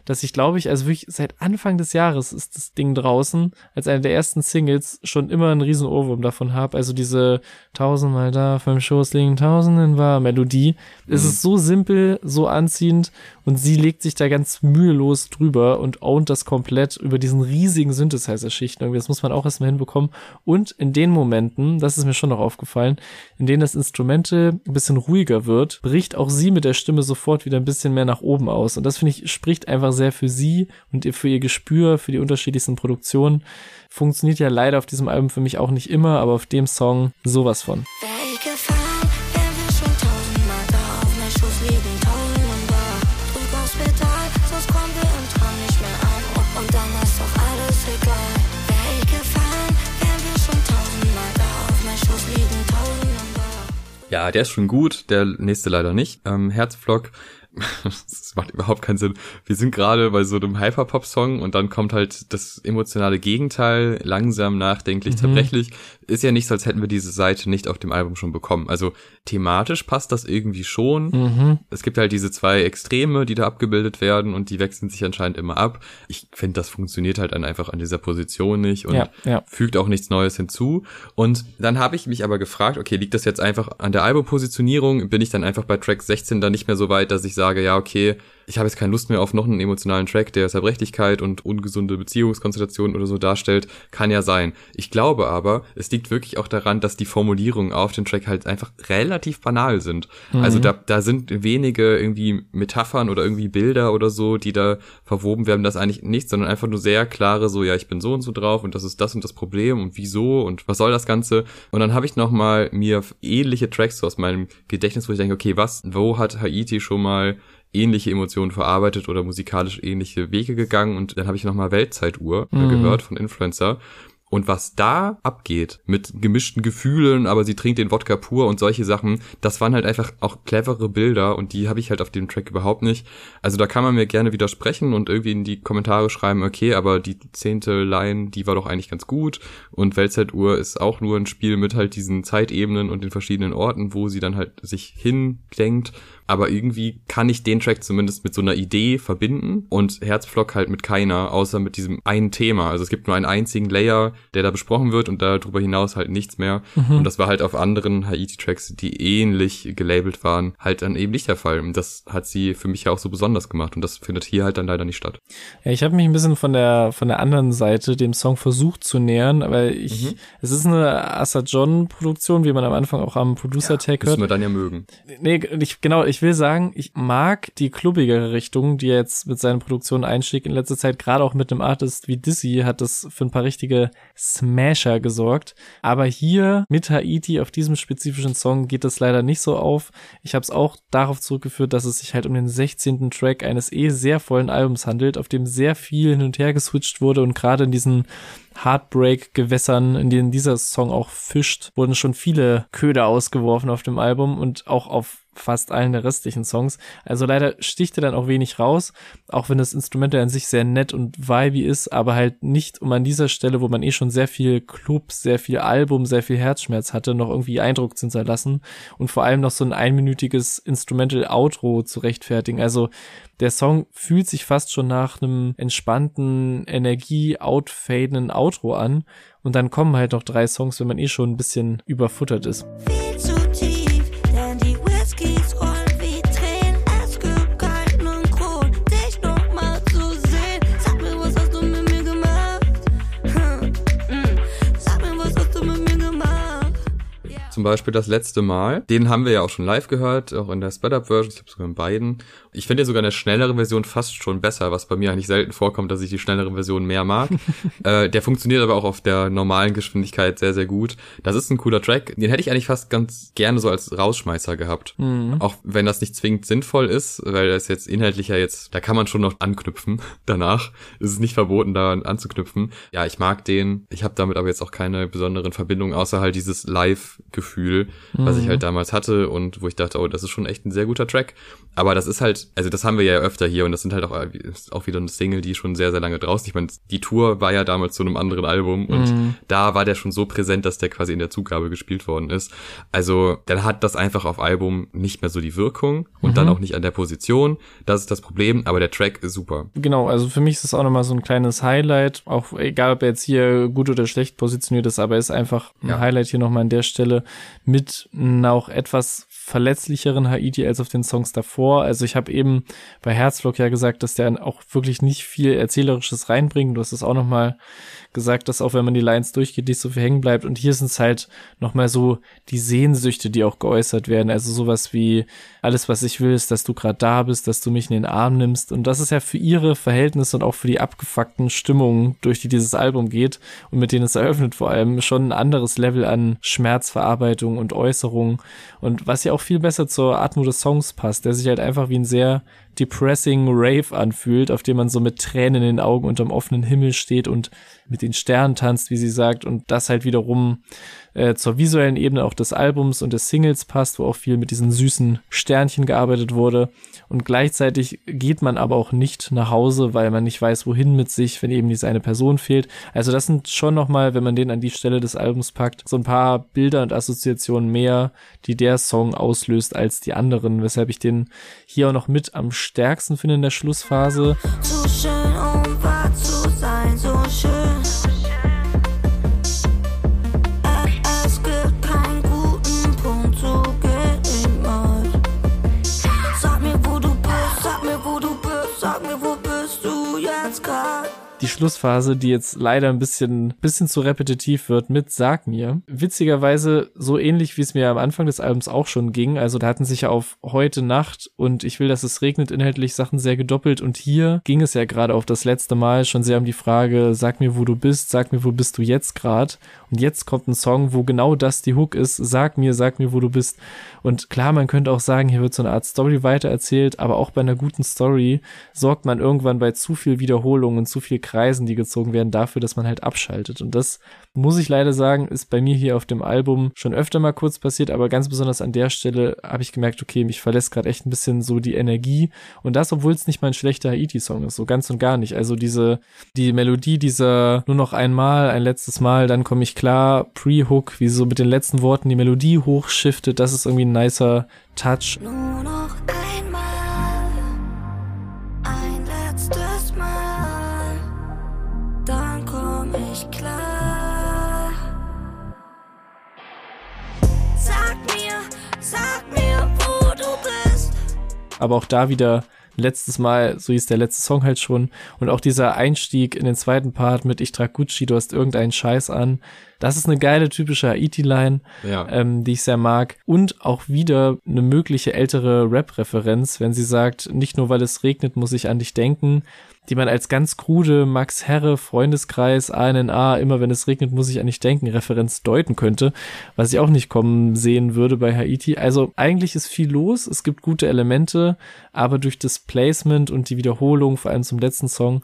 dass ich glaube ich, also wirklich seit Anfang des Jahres ist das Ding draußen, als eine der ersten Singles schon immer einen riesen Ohrwurm davon habe. Also diese tausendmal da vom Schoß liegen tausenden war Melodie. Mhm. Es ist so simpel, so anziehend und sie legt sich da ganz mühelos drüber und ownt das komplett über diesen riesigen Synthesizer-Schichten. Irgendwie, das muss man auch erstmal hinbekommen. Und in den Momenten, das ist mir schon noch aufgefallen, in denen das Instrumente ein bisschen ruhiger wird, bricht auch sie mit der Stimme sofort wieder ein bisschen mehr nach oben aus. Und das finde ich spricht einfach sehr für sie und für ihr Gespür, für die unterschiedlichsten Produktionen. Funktioniert ja leider auf diesem Album für mich auch nicht immer, aber auf dem Song sowas von. Ja, der ist schon gut, der nächste leider nicht. Ähm, Herzflock das macht überhaupt keinen Sinn. Wir sind gerade bei so einem Hyperpop-Song und dann kommt halt das emotionale Gegenteil, langsam, nachdenklich, mhm. zerbrechlich. Ist ja nicht so, als hätten wir diese Seite nicht auf dem Album schon bekommen. Also thematisch passt das irgendwie schon. Mhm. Es gibt halt diese zwei Extreme, die da abgebildet werden und die wechseln sich anscheinend immer ab. Ich finde, das funktioniert halt dann einfach an dieser Position nicht und ja, ja. fügt auch nichts Neues hinzu. Und dann habe ich mich aber gefragt, okay, liegt das jetzt einfach an der Albumpositionierung? Bin ich dann einfach bei Track 16 dann nicht mehr so weit, dass ich sage, ja, okay, ich habe jetzt keine Lust mehr auf noch einen emotionalen Track, der Zerbrechlichkeit und ungesunde Beziehungskonstellationen oder so darstellt, kann ja sein. Ich glaube aber, es liegt wirklich auch daran, dass die Formulierungen auf dem Track halt einfach relativ banal sind. Mhm. Also da, da sind wenige irgendwie Metaphern oder irgendwie Bilder oder so, die da verwoben werden, das eigentlich nichts, sondern einfach nur sehr klare, so ja, ich bin so und so drauf und das ist das und das Problem und wieso und was soll das Ganze. Und dann habe ich nochmal mir ähnliche Tracks so aus meinem Gedächtnis, wo ich denke, okay, was, wo hat Haiti schon mal ähnliche Emotionen verarbeitet oder musikalisch ähnliche Wege gegangen und dann habe ich nochmal Weltzeituhr mhm. gehört von Influencer und was da abgeht mit gemischten Gefühlen, aber sie trinkt den Wodka pur und solche Sachen, das waren halt einfach auch clevere Bilder und die habe ich halt auf dem Track überhaupt nicht. Also da kann man mir gerne widersprechen und irgendwie in die Kommentare schreiben, okay, aber die zehnte Line, die war doch eigentlich ganz gut und Weltzeituhr ist auch nur ein Spiel mit halt diesen Zeitebenen und den verschiedenen Orten, wo sie dann halt sich hindenkt aber irgendwie kann ich den Track zumindest mit so einer Idee verbinden und Herzflock halt mit keiner, außer mit diesem einen Thema. Also es gibt nur einen einzigen Layer, der da besprochen wird und darüber hinaus halt nichts mehr. Mhm. Und das war halt auf anderen Haiti-Tracks, die ähnlich gelabelt waren, halt dann eben nicht der Fall. Und das hat sie für mich ja auch so besonders gemacht und das findet hier halt dann leider nicht statt. Ja, ich habe mich ein bisschen von der von der anderen Seite dem Song versucht zu nähern, aber ich, mhm. es ist eine Asa John Produktion, wie man am Anfang auch am Producer Tag ja, hört. Müssen wir dann ja mögen. Nee, ich, genau, ich will sagen, ich mag die klubbigere Richtung, die er jetzt mit seinen Produktionen einschlägt in letzter Zeit, gerade auch mit einem Artist wie Dizzy hat das für ein paar richtige Smasher gesorgt. Aber hier mit Haiti auf diesem spezifischen Song geht das leider nicht so auf. Ich habe es auch darauf zurückgeführt, dass es sich halt um den 16. Track eines eh sehr vollen Albums handelt, auf dem sehr viel hin und her geswitcht wurde und gerade in diesen Heartbreak-Gewässern, in denen dieser Song auch fischt, wurden schon viele Köder ausgeworfen auf dem Album und auch auf fast allen der restlichen Songs. Also leider sticht er dann auch wenig raus, auch wenn das Instrument an sich sehr nett und vibey ist, aber halt nicht um an dieser Stelle, wo man eh schon sehr viel Club, sehr viel Album, sehr viel Herzschmerz hatte, noch irgendwie Eindruck zu hinterlassen und vor allem noch so ein einminütiges Instrumental Outro zu rechtfertigen. Also der Song fühlt sich fast schon nach einem entspannten, energie-outfadenden Outro an und dann kommen halt noch drei Songs, wenn man eh schon ein bisschen überfuttert ist. Zum Beispiel das letzte Mal. Den haben wir ja auch schon live gehört, auch in der Sped-Up-Version. Ich habe sogar in beiden. Ich finde ja sogar eine schnellere Version fast schon besser, was bei mir eigentlich selten vorkommt, dass ich die schnellere Version mehr mag. äh, der funktioniert aber auch auf der normalen Geschwindigkeit sehr, sehr gut. Das ist ein cooler Track. Den hätte ich eigentlich fast ganz gerne so als Rausschmeißer gehabt. Mhm. Auch wenn das nicht zwingend sinnvoll ist, weil das jetzt inhaltlicher jetzt, da kann man schon noch anknüpfen danach. Es ist nicht verboten, da anzuknüpfen. Ja, ich mag den. Ich habe damit aber jetzt auch keine besonderen Verbindungen, außer halt dieses Live-Gefühl, mhm. was ich mhm. halt damals hatte und wo ich dachte, oh, das ist schon echt ein sehr guter Track. Aber das ist halt, also das haben wir ja öfter hier und das sind halt auch, auch wieder eine Single, die schon sehr, sehr lange draußen. Ich meine, die Tour war ja damals zu einem anderen Album und mhm. da war der schon so präsent, dass der quasi in der Zugabe gespielt worden ist. Also dann hat das einfach auf Album nicht mehr so die Wirkung und mhm. dann auch nicht an der Position. Das ist das Problem, aber der Track ist super. Genau, also für mich ist es auch nochmal so ein kleines Highlight, auch egal ob er jetzt hier gut oder schlecht positioniert ist, aber ist einfach ein ja. Highlight hier nochmal an der Stelle mit auch etwas verletzlicheren Haiti als auf den Songs davor. Also ich habe eben bei Herzblock ja gesagt, dass der auch wirklich nicht viel Erzählerisches reinbringt. Du hast es auch nochmal gesagt, dass auch wenn man die Lines durchgeht, nicht so viel hängen bleibt. Und hier sind es halt nochmal so die Sehnsüchte, die auch geäußert werden. Also sowas wie, alles, was ich will, ist, dass du gerade da bist, dass du mich in den Arm nimmst. Und das ist ja für ihre Verhältnisse und auch für die abgefuckten Stimmungen, durch die dieses Album geht und mit denen es eröffnet vor allem, schon ein anderes Level an Schmerzverarbeitung und Äußerung. Und was ja auch viel besser zur Atmo des Songs passt, der sich halt einfach wie ein sehr depressing Rave anfühlt, auf dem man so mit Tränen in den Augen unterm offenen Himmel steht und mit den Sternen tanzt, wie sie sagt, und das halt wiederum äh, zur visuellen Ebene auch des Albums und des Singles passt, wo auch viel mit diesen süßen Sternchen gearbeitet wurde. Und gleichzeitig geht man aber auch nicht nach Hause, weil man nicht weiß, wohin mit sich, wenn eben diese eine Person fehlt. Also das sind schon nochmal, wenn man den an die Stelle des Albums packt, so ein paar Bilder und Assoziationen mehr, die der Song auslöst als die anderen, weshalb ich den hier auch noch mit am stärksten finde in der Schlussphase. So Schlussphase, die jetzt leider ein bisschen, bisschen zu repetitiv wird mit Sag mir. Witzigerweise so ähnlich, wie es mir am Anfang des Albums auch schon ging. Also da hatten sich ja auf heute Nacht und ich will, dass es regnet, inhaltlich Sachen sehr gedoppelt. Und hier ging es ja gerade auf das letzte Mal schon sehr um die Frage, sag mir, wo du bist, sag mir, wo bist du jetzt gerade. Und jetzt kommt ein Song, wo genau das die Hook ist. Sag mir, sag mir, wo du bist. Und klar, man könnte auch sagen, hier wird so eine Art Story weitererzählt, aber auch bei einer guten Story sorgt man irgendwann bei zu viel Wiederholung und zu viel Kreisen, die gezogen werden, dafür, dass man halt abschaltet. Und das muss ich leider sagen, ist bei mir hier auf dem Album schon öfter mal kurz passiert, aber ganz besonders an der Stelle habe ich gemerkt, okay, mich verlässt gerade echt ein bisschen so die Energie. Und das, obwohl es nicht mal ein schlechter Haiti-Song ist, so ganz und gar nicht. Also diese, die Melodie dieser nur noch einmal, ein letztes Mal, dann komme ich klar, Pre-Hook, wie so mit den letzten Worten die Melodie hochschiftet, das ist irgendwie ein nicer Touch. Nur noch Aber auch da wieder letztes Mal, so hieß der letzte Song halt schon. Und auch dieser Einstieg in den zweiten Part mit Ich trag Gucci, du hast irgendeinen Scheiß an. Das ist eine geile typische Haiti-Line, ja. ähm, die ich sehr mag. Und auch wieder eine mögliche ältere Rap-Referenz, wenn sie sagt, nicht nur weil es regnet, muss ich an dich denken, die man als ganz krude Max Herre, Freundeskreis, ANNA, immer wenn es regnet, muss ich an dich denken, Referenz deuten könnte, was ich auch nicht kommen sehen würde bei Haiti. Also eigentlich ist viel los, es gibt gute Elemente, aber durch das Placement und die Wiederholung, vor allem zum letzten Song,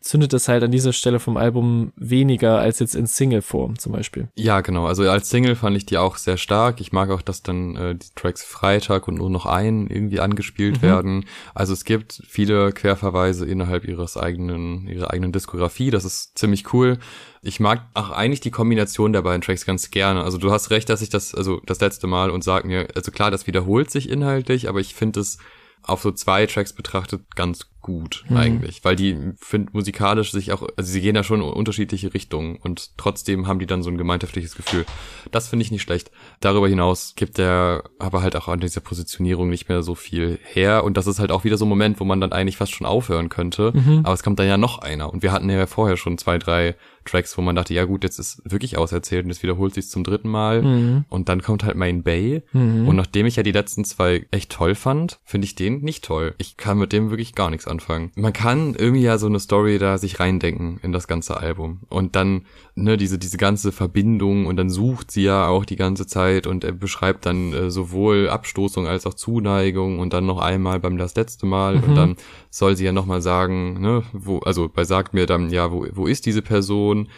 zündet es halt an dieser Stelle vom Album weniger als jetzt in Single-Form zum Beispiel. Ja, genau. Also als Single fand ich die auch sehr stark. Ich mag auch, dass dann äh, die Tracks Freitag und nur noch ein irgendwie angespielt mhm. werden. Also es gibt viele Querverweise innerhalb ihres eigenen, ihrer eigenen Diskografie. Das ist ziemlich cool. Ich mag auch eigentlich die Kombination der beiden Tracks ganz gerne. Also du hast recht, dass ich das, also das letzte Mal und sag mir, also klar, das wiederholt sich inhaltlich, aber ich finde es auf so zwei Tracks betrachtet ganz gut mhm. eigentlich, weil die find musikalisch sich auch, also sie gehen ja schon in unterschiedliche Richtungen und trotzdem haben die dann so ein gemeinschaftliches Gefühl. Das finde ich nicht schlecht. Darüber hinaus gibt der aber halt auch an dieser Positionierung nicht mehr so viel her und das ist halt auch wieder so ein Moment, wo man dann eigentlich fast schon aufhören könnte, mhm. aber es kommt dann ja noch einer und wir hatten ja vorher schon zwei, drei Tracks, wo man dachte, ja gut, jetzt ist wirklich auserzählt und es wiederholt sich zum dritten Mal. Mhm. Und dann kommt halt mein Bay. Mhm. Und nachdem ich ja die letzten zwei echt toll fand, finde ich den nicht toll. Ich kann mit dem wirklich gar nichts anfangen. Man kann irgendwie ja so eine Story da sich reindenken in das ganze Album. Und dann, ne, diese, diese ganze Verbindung und dann sucht sie ja auch die ganze Zeit und er beschreibt dann äh, sowohl Abstoßung als auch Zuneigung und dann noch einmal beim das letzte Mal mhm. und dann soll sie ja nochmal sagen, ne, wo, also bei sagt mir dann, ja, wo, wo ist diese Person?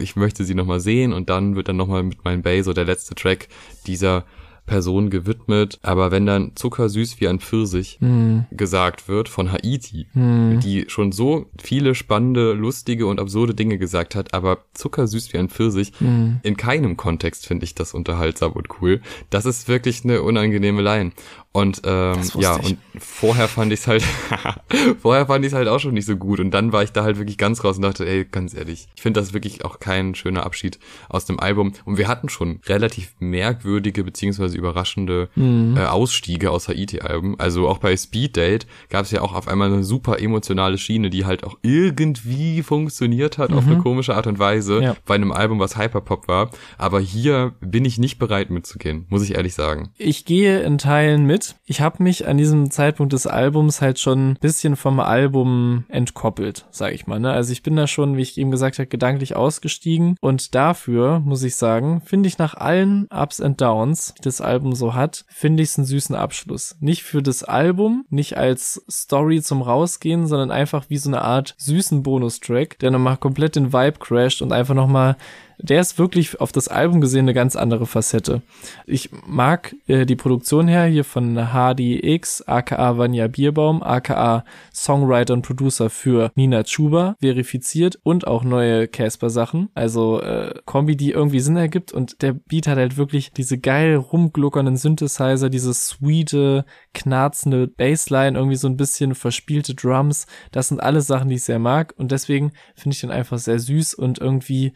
Ich möchte sie nochmal sehen und dann wird dann nochmal mit meinem Bay so der letzte Track dieser Person gewidmet. Aber wenn dann zuckersüß wie ein Pfirsich mm. gesagt wird von Haiti, mm. die schon so viele spannende, lustige und absurde Dinge gesagt hat, aber zuckersüß wie ein Pfirsich, mm. in keinem Kontext finde ich das unterhaltsam und cool. Das ist wirklich eine unangenehme Line. Und ähm, ja, ich. und vorher fand ich es halt, vorher fand ich es halt auch schon nicht so gut. Und dann war ich da halt wirklich ganz raus und dachte, ey, ganz ehrlich, ich finde das wirklich auch kein schöner Abschied aus dem Album. Und wir hatten schon relativ merkwürdige beziehungsweise überraschende mhm. äh, Ausstiege aus Haiti-Alben. Also auch bei Speed Date gab es ja auch auf einmal eine super emotionale Schiene, die halt auch irgendwie funktioniert hat mhm. auf eine mhm. komische Art und Weise ja. bei einem Album, was Hyperpop war. Aber hier bin ich nicht bereit mitzugehen, muss ich ehrlich sagen. Ich gehe in Teilen mit mit. Ich habe mich an diesem Zeitpunkt des Albums halt schon ein bisschen vom Album entkoppelt, sag ich mal. Ne? Also ich bin da schon, wie ich eben gesagt habe, gedanklich ausgestiegen. Und dafür, muss ich sagen, finde ich nach allen Ups and Downs, die das Album so hat, finde ich es einen süßen Abschluss. Nicht für das Album, nicht als Story zum Rausgehen, sondern einfach wie so eine Art süßen Bonustrack, der nochmal komplett den Vibe crasht und einfach nochmal der ist wirklich auf das Album gesehen eine ganz andere Facette. Ich mag äh, die Produktion her hier von HDX, aka Vanya Bierbaum, aka Songwriter und Producer für Nina Chuba, verifiziert und auch neue Casper-Sachen. Also äh, Kombi, die irgendwie Sinn ergibt und der Beat hat halt wirklich diese geil rumgluckernden Synthesizer, diese sweete, knarzende Bassline, irgendwie so ein bisschen verspielte Drums. Das sind alles Sachen, die ich sehr mag und deswegen finde ich den einfach sehr süß und irgendwie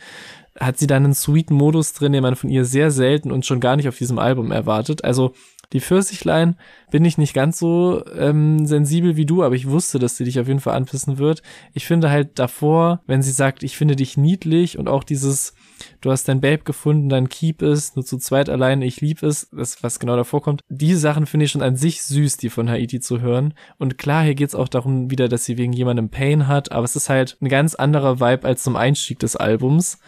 hat sie dann einen sweeten Modus drin, den man von ihr sehr selten und schon gar nicht auf diesem Album erwartet. Also die Pfirsichlein bin ich nicht ganz so ähm, sensibel wie du, aber ich wusste, dass sie dich auf jeden Fall anpissen wird. Ich finde halt davor, wenn sie sagt, ich finde dich niedlich und auch dieses, du hast dein Babe gefunden, dein Keep es, nur zu zweit alleine, ich lieb es, das, was genau davor kommt. Die Sachen finde ich schon an sich süß, die von Haiti zu hören. Und klar, hier geht's auch darum wieder, dass sie wegen jemandem Pain hat, aber es ist halt ein ganz anderer Vibe als zum Einstieg des Albums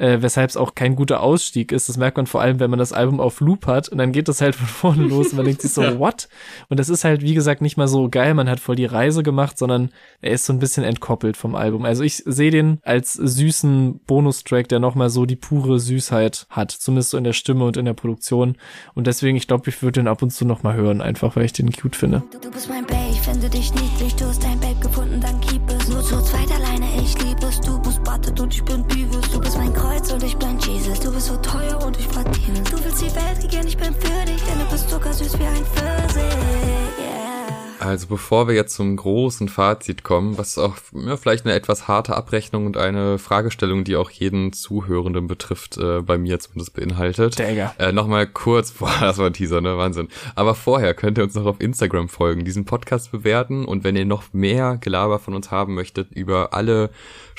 äh, weshalb es auch kein guter Ausstieg ist. Das merkt man vor allem, wenn man das Album auf Loop hat und dann geht das halt von vorne los und man denkt sich so, ja. what? Und das ist halt, wie gesagt, nicht mal so geil, man hat voll die Reise gemacht, sondern er ist so ein bisschen entkoppelt vom Album. Also ich sehe den als süßen Bonustrack, der nochmal so die pure Süßheit hat, zumindest so in der Stimme und in der Produktion. Und deswegen, ich glaube, ich würde den ab und zu nochmal hören, einfach weil ich den cute finde. Du, du bist mein Babe, ich finde dich niedlich, du hast dein Babe gefunden, dann Butted und ich bin Beavis, du bist mein Kreuz Kreuz und ich bin Jesus. Du bist so teuer und ich verdiene. Du willst die Welt regieren, ich bin für dich, denn du bist zuckersüß wie ein Pfirsich. Also bevor wir jetzt zum großen Fazit kommen, was auch ja, vielleicht eine etwas harte Abrechnung und eine Fragestellung, die auch jeden Zuhörenden betrifft, äh, bei mir zumindest beinhaltet. Äh, Nochmal kurz, boah, das war ein Teaser, ne? Wahnsinn. Aber vorher könnt ihr uns noch auf Instagram folgen, diesen Podcast bewerten und wenn ihr noch mehr Gelaber von uns haben möchtet über alle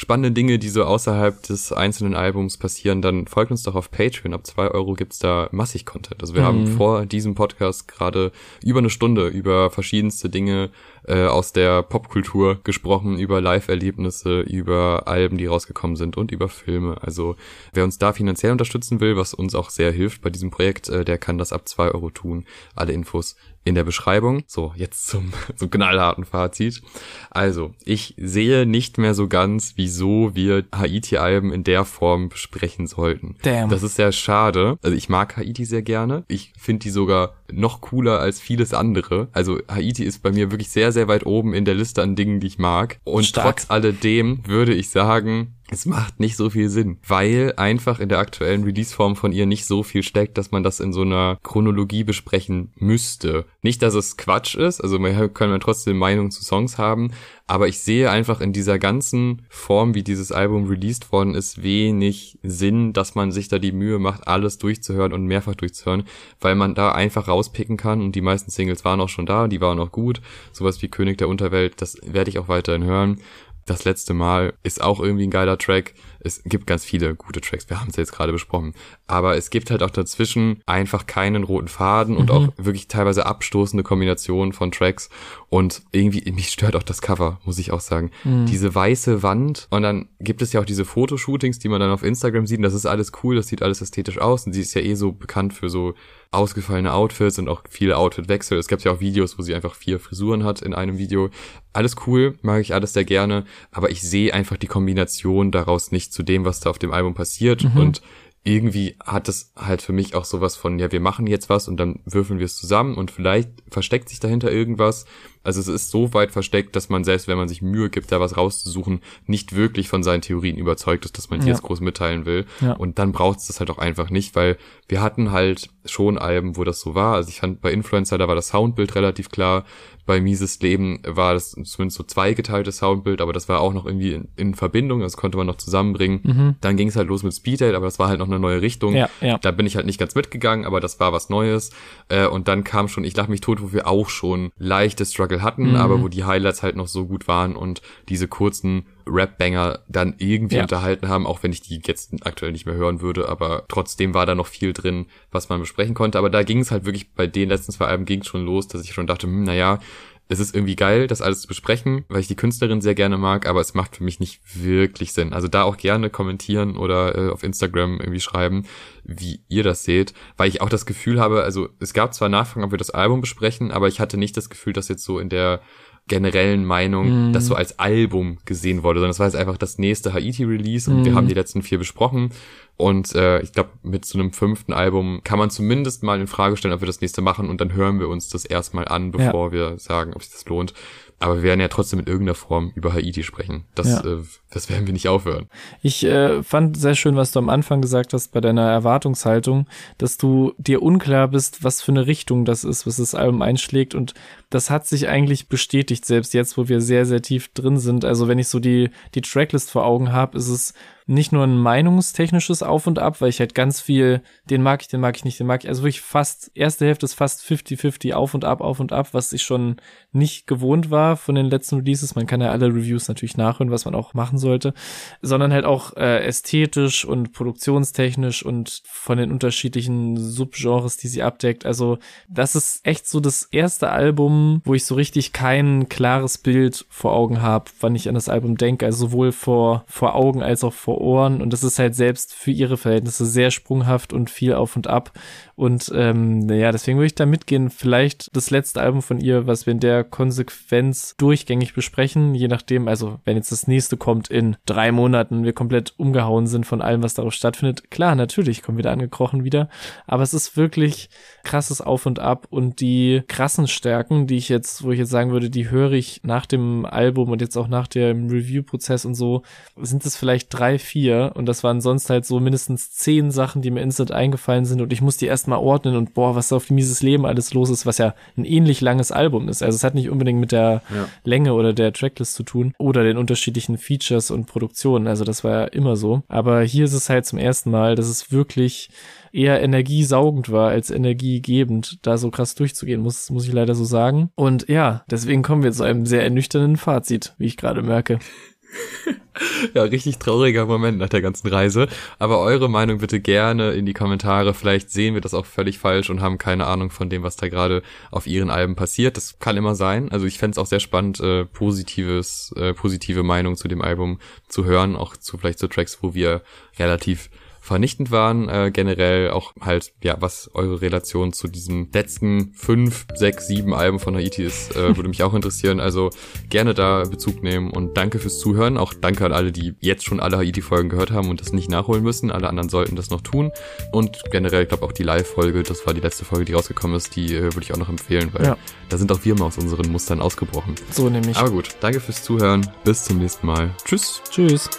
spannenden Dinge, die so außerhalb des einzelnen Albums passieren, dann folgt uns doch auf Patreon. Ab zwei Euro gibt's da massig Content. Also wir mhm. haben vor diesem Podcast gerade über eine Stunde über verschiedenste Dinge äh, aus der Popkultur gesprochen, über Live-Erlebnisse, über Alben, die rausgekommen sind und über Filme. Also wer uns da finanziell unterstützen will, was uns auch sehr hilft bei diesem Projekt, äh, der kann das ab zwei Euro tun. Alle Infos in der Beschreibung. So, jetzt zum, zum knallharten Fazit. Also, ich sehe nicht mehr so ganz, wieso wir Haiti-Alben in der Form besprechen sollten. Damn. Das ist sehr schade. Also, ich mag Haiti sehr gerne. Ich finde die sogar noch cooler als vieles andere. Also, Haiti ist bei mir wirklich sehr, sehr weit oben in der Liste an Dingen, die ich mag. Und Stark. trotz alledem würde ich sagen, es macht nicht so viel Sinn, weil einfach in der aktuellen Release-Form von ihr nicht so viel steckt, dass man das in so einer Chronologie besprechen müsste. Nicht, dass es Quatsch ist, also man kann man trotzdem Meinungen zu Songs haben, aber ich sehe einfach in dieser ganzen Form, wie dieses Album released worden ist, wenig Sinn, dass man sich da die Mühe macht, alles durchzuhören und mehrfach durchzuhören, weil man da einfach rauspicken kann und die meisten Singles waren auch schon da, die waren auch gut. Sowas wie König der Unterwelt, das werde ich auch weiterhin hören das letzte Mal ist auch irgendwie ein geiler Track. Es gibt ganz viele gute Tracks, wir haben es jetzt gerade besprochen. Aber es gibt halt auch dazwischen einfach keinen roten Faden und mhm. auch wirklich teilweise abstoßende Kombinationen von Tracks. Und irgendwie, mich stört auch das Cover, muss ich auch sagen. Mhm. Diese weiße Wand und dann gibt es ja auch diese Fotoshootings, die man dann auf Instagram sieht. Und das ist alles cool, das sieht alles ästhetisch aus. Und sie ist ja eh so bekannt für so ausgefallene Outfits und auch viele Outfitwechsel. Es gibt ja auch Videos, wo sie einfach vier Frisuren hat in einem Video. Alles cool, mag ich alles sehr gerne, aber ich sehe einfach die Kombination daraus nicht zu dem, was da auf dem Album passiert mhm. und irgendwie hat es halt für mich auch sowas von, ja, wir machen jetzt was und dann würfeln wir es zusammen und vielleicht versteckt sich dahinter irgendwas also es ist so weit versteckt, dass man selbst, wenn man sich Mühe gibt, da was rauszusuchen, nicht wirklich von seinen Theorien überzeugt ist, dass man die ja. jetzt groß mitteilen will. Ja. Und dann braucht es das halt auch einfach nicht, weil wir hatten halt schon Alben, wo das so war. Also ich fand bei Influencer, da war das Soundbild relativ klar. Bei Mises Leben war das zumindest so zweigeteiltes Soundbild, aber das war auch noch irgendwie in, in Verbindung, das konnte man noch zusammenbringen. Mhm. Dann ging es halt los mit Speeddate, aber das war halt noch eine neue Richtung. Ja, ja. Da bin ich halt nicht ganz mitgegangen, aber das war was Neues. Äh, und dann kam schon, ich lach mich tot, wo wir auch schon leichte Struggle Struggle hatten, mhm. aber wo die Highlights halt noch so gut waren und diese kurzen Rap-Banger dann irgendwie ja. unterhalten haben, auch wenn ich die jetzt aktuell nicht mehr hören würde, aber trotzdem war da noch viel drin, was man besprechen konnte. Aber da ging es halt wirklich bei den letzten zwei Alben ging schon los, dass ich schon dachte, hm, naja, es ist irgendwie geil, das alles zu besprechen, weil ich die Künstlerin sehr gerne mag, aber es macht für mich nicht wirklich Sinn. Also da auch gerne kommentieren oder äh, auf Instagram irgendwie schreiben, wie ihr das seht, weil ich auch das Gefühl habe, also es gab zwar Nachfragen, ob wir das Album besprechen, aber ich hatte nicht das Gefühl, dass jetzt so in der generellen Meinung mm. das so als Album gesehen wurde, sondern es war jetzt einfach das nächste Haiti-Release und mm. wir haben die letzten vier besprochen und äh, ich glaube, mit so einem fünften Album kann man zumindest mal in Frage stellen, ob wir das nächste machen und dann hören wir uns das erstmal an, bevor ja. wir sagen, ob sich das lohnt. Aber wir werden ja trotzdem in irgendeiner Form über Haiti sprechen. Das, ja. äh, das werden wir nicht aufhören. Ich äh, fand sehr schön, was du am Anfang gesagt hast bei deiner Erwartungshaltung, dass du dir unklar bist, was für eine Richtung das ist, was das Album einschlägt. Und das hat sich eigentlich bestätigt, selbst jetzt, wo wir sehr, sehr tief drin sind. Also wenn ich so die, die Tracklist vor Augen habe, ist es nicht nur ein meinungstechnisches Auf und Ab, weil ich halt ganz viel, den mag ich, den mag ich nicht, den mag ich. Also wirklich fast, erste Hälfte ist fast 50-50 auf und ab, auf und ab, was ich schon nicht gewohnt war von den letzten Releases. Man kann ja alle Reviews natürlich nachhören, was man auch machen sollte, sondern halt auch äh, ästhetisch und produktionstechnisch und von den unterschiedlichen Subgenres, die sie abdeckt. Also das ist echt so das erste Album, wo ich so richtig kein klares Bild vor Augen habe, wann ich an das Album denke. Also sowohl vor, vor Augen als auch vor Ohren. Und das ist halt selbst für ihre Verhältnisse sehr sprunghaft und viel auf und ab. Und ähm, naja, deswegen würde ich da mitgehen, vielleicht das letzte Album von ihr, was wir in der Konsequenz durchgängig besprechen, je nachdem, also wenn jetzt das nächste kommt in drei Monaten, wir komplett umgehauen sind von allem, was darauf stattfindet, klar, natürlich kommen wir da angekrochen wieder, aber es ist wirklich krasses Auf und Ab und die krassen Stärken, die ich jetzt, wo ich jetzt sagen würde, die höre ich nach dem Album und jetzt auch nach dem Review-Prozess und so, sind es vielleicht drei, vier und das waren sonst halt so mindestens zehn Sachen, die mir instant eingefallen sind und ich muss die erstmal ordnen und boah, was auf mieses Leben alles los ist, was ja ein ähnlich langes Album ist. Also es hat nicht unbedingt mit der ja. Länge oder der Tracklist zu tun oder den unterschiedlichen Features und Produktionen. Also das war ja immer so. Aber hier ist es halt zum ersten Mal, dass es wirklich eher energiesaugend war als energiegebend, da so krass durchzugehen, muss, muss ich leider so sagen. Und ja, deswegen kommen wir zu einem sehr ernüchternden Fazit, wie ich gerade merke. ja, richtig trauriger Moment nach der ganzen Reise. Aber eure Meinung bitte gerne in die Kommentare. Vielleicht sehen wir das auch völlig falsch und haben keine Ahnung von dem, was da gerade auf ihren Alben passiert. Das kann immer sein. Also ich fände es auch sehr spannend, äh, positives, äh, positive Meinung zu dem Album zu hören, auch zu vielleicht zu Tracks, wo wir relativ vernichtend waren. Äh, generell auch halt, ja, was eure Relation zu diesem letzten fünf, sechs, sieben Alben von Haiti ist, äh, würde mich auch interessieren. Also gerne da Bezug nehmen und danke fürs Zuhören. Auch danke an alle, die jetzt schon alle Haiti-Folgen gehört haben und das nicht nachholen müssen. Alle anderen sollten das noch tun. Und generell, ich glaube auch die Live-Folge, das war die letzte Folge, die rausgekommen ist, die äh, würde ich auch noch empfehlen, weil ja. da sind auch wir mal aus unseren Mustern ausgebrochen. So nämlich. Aber gut, danke fürs Zuhören. Bis zum nächsten Mal. Tschüss. Tschüss.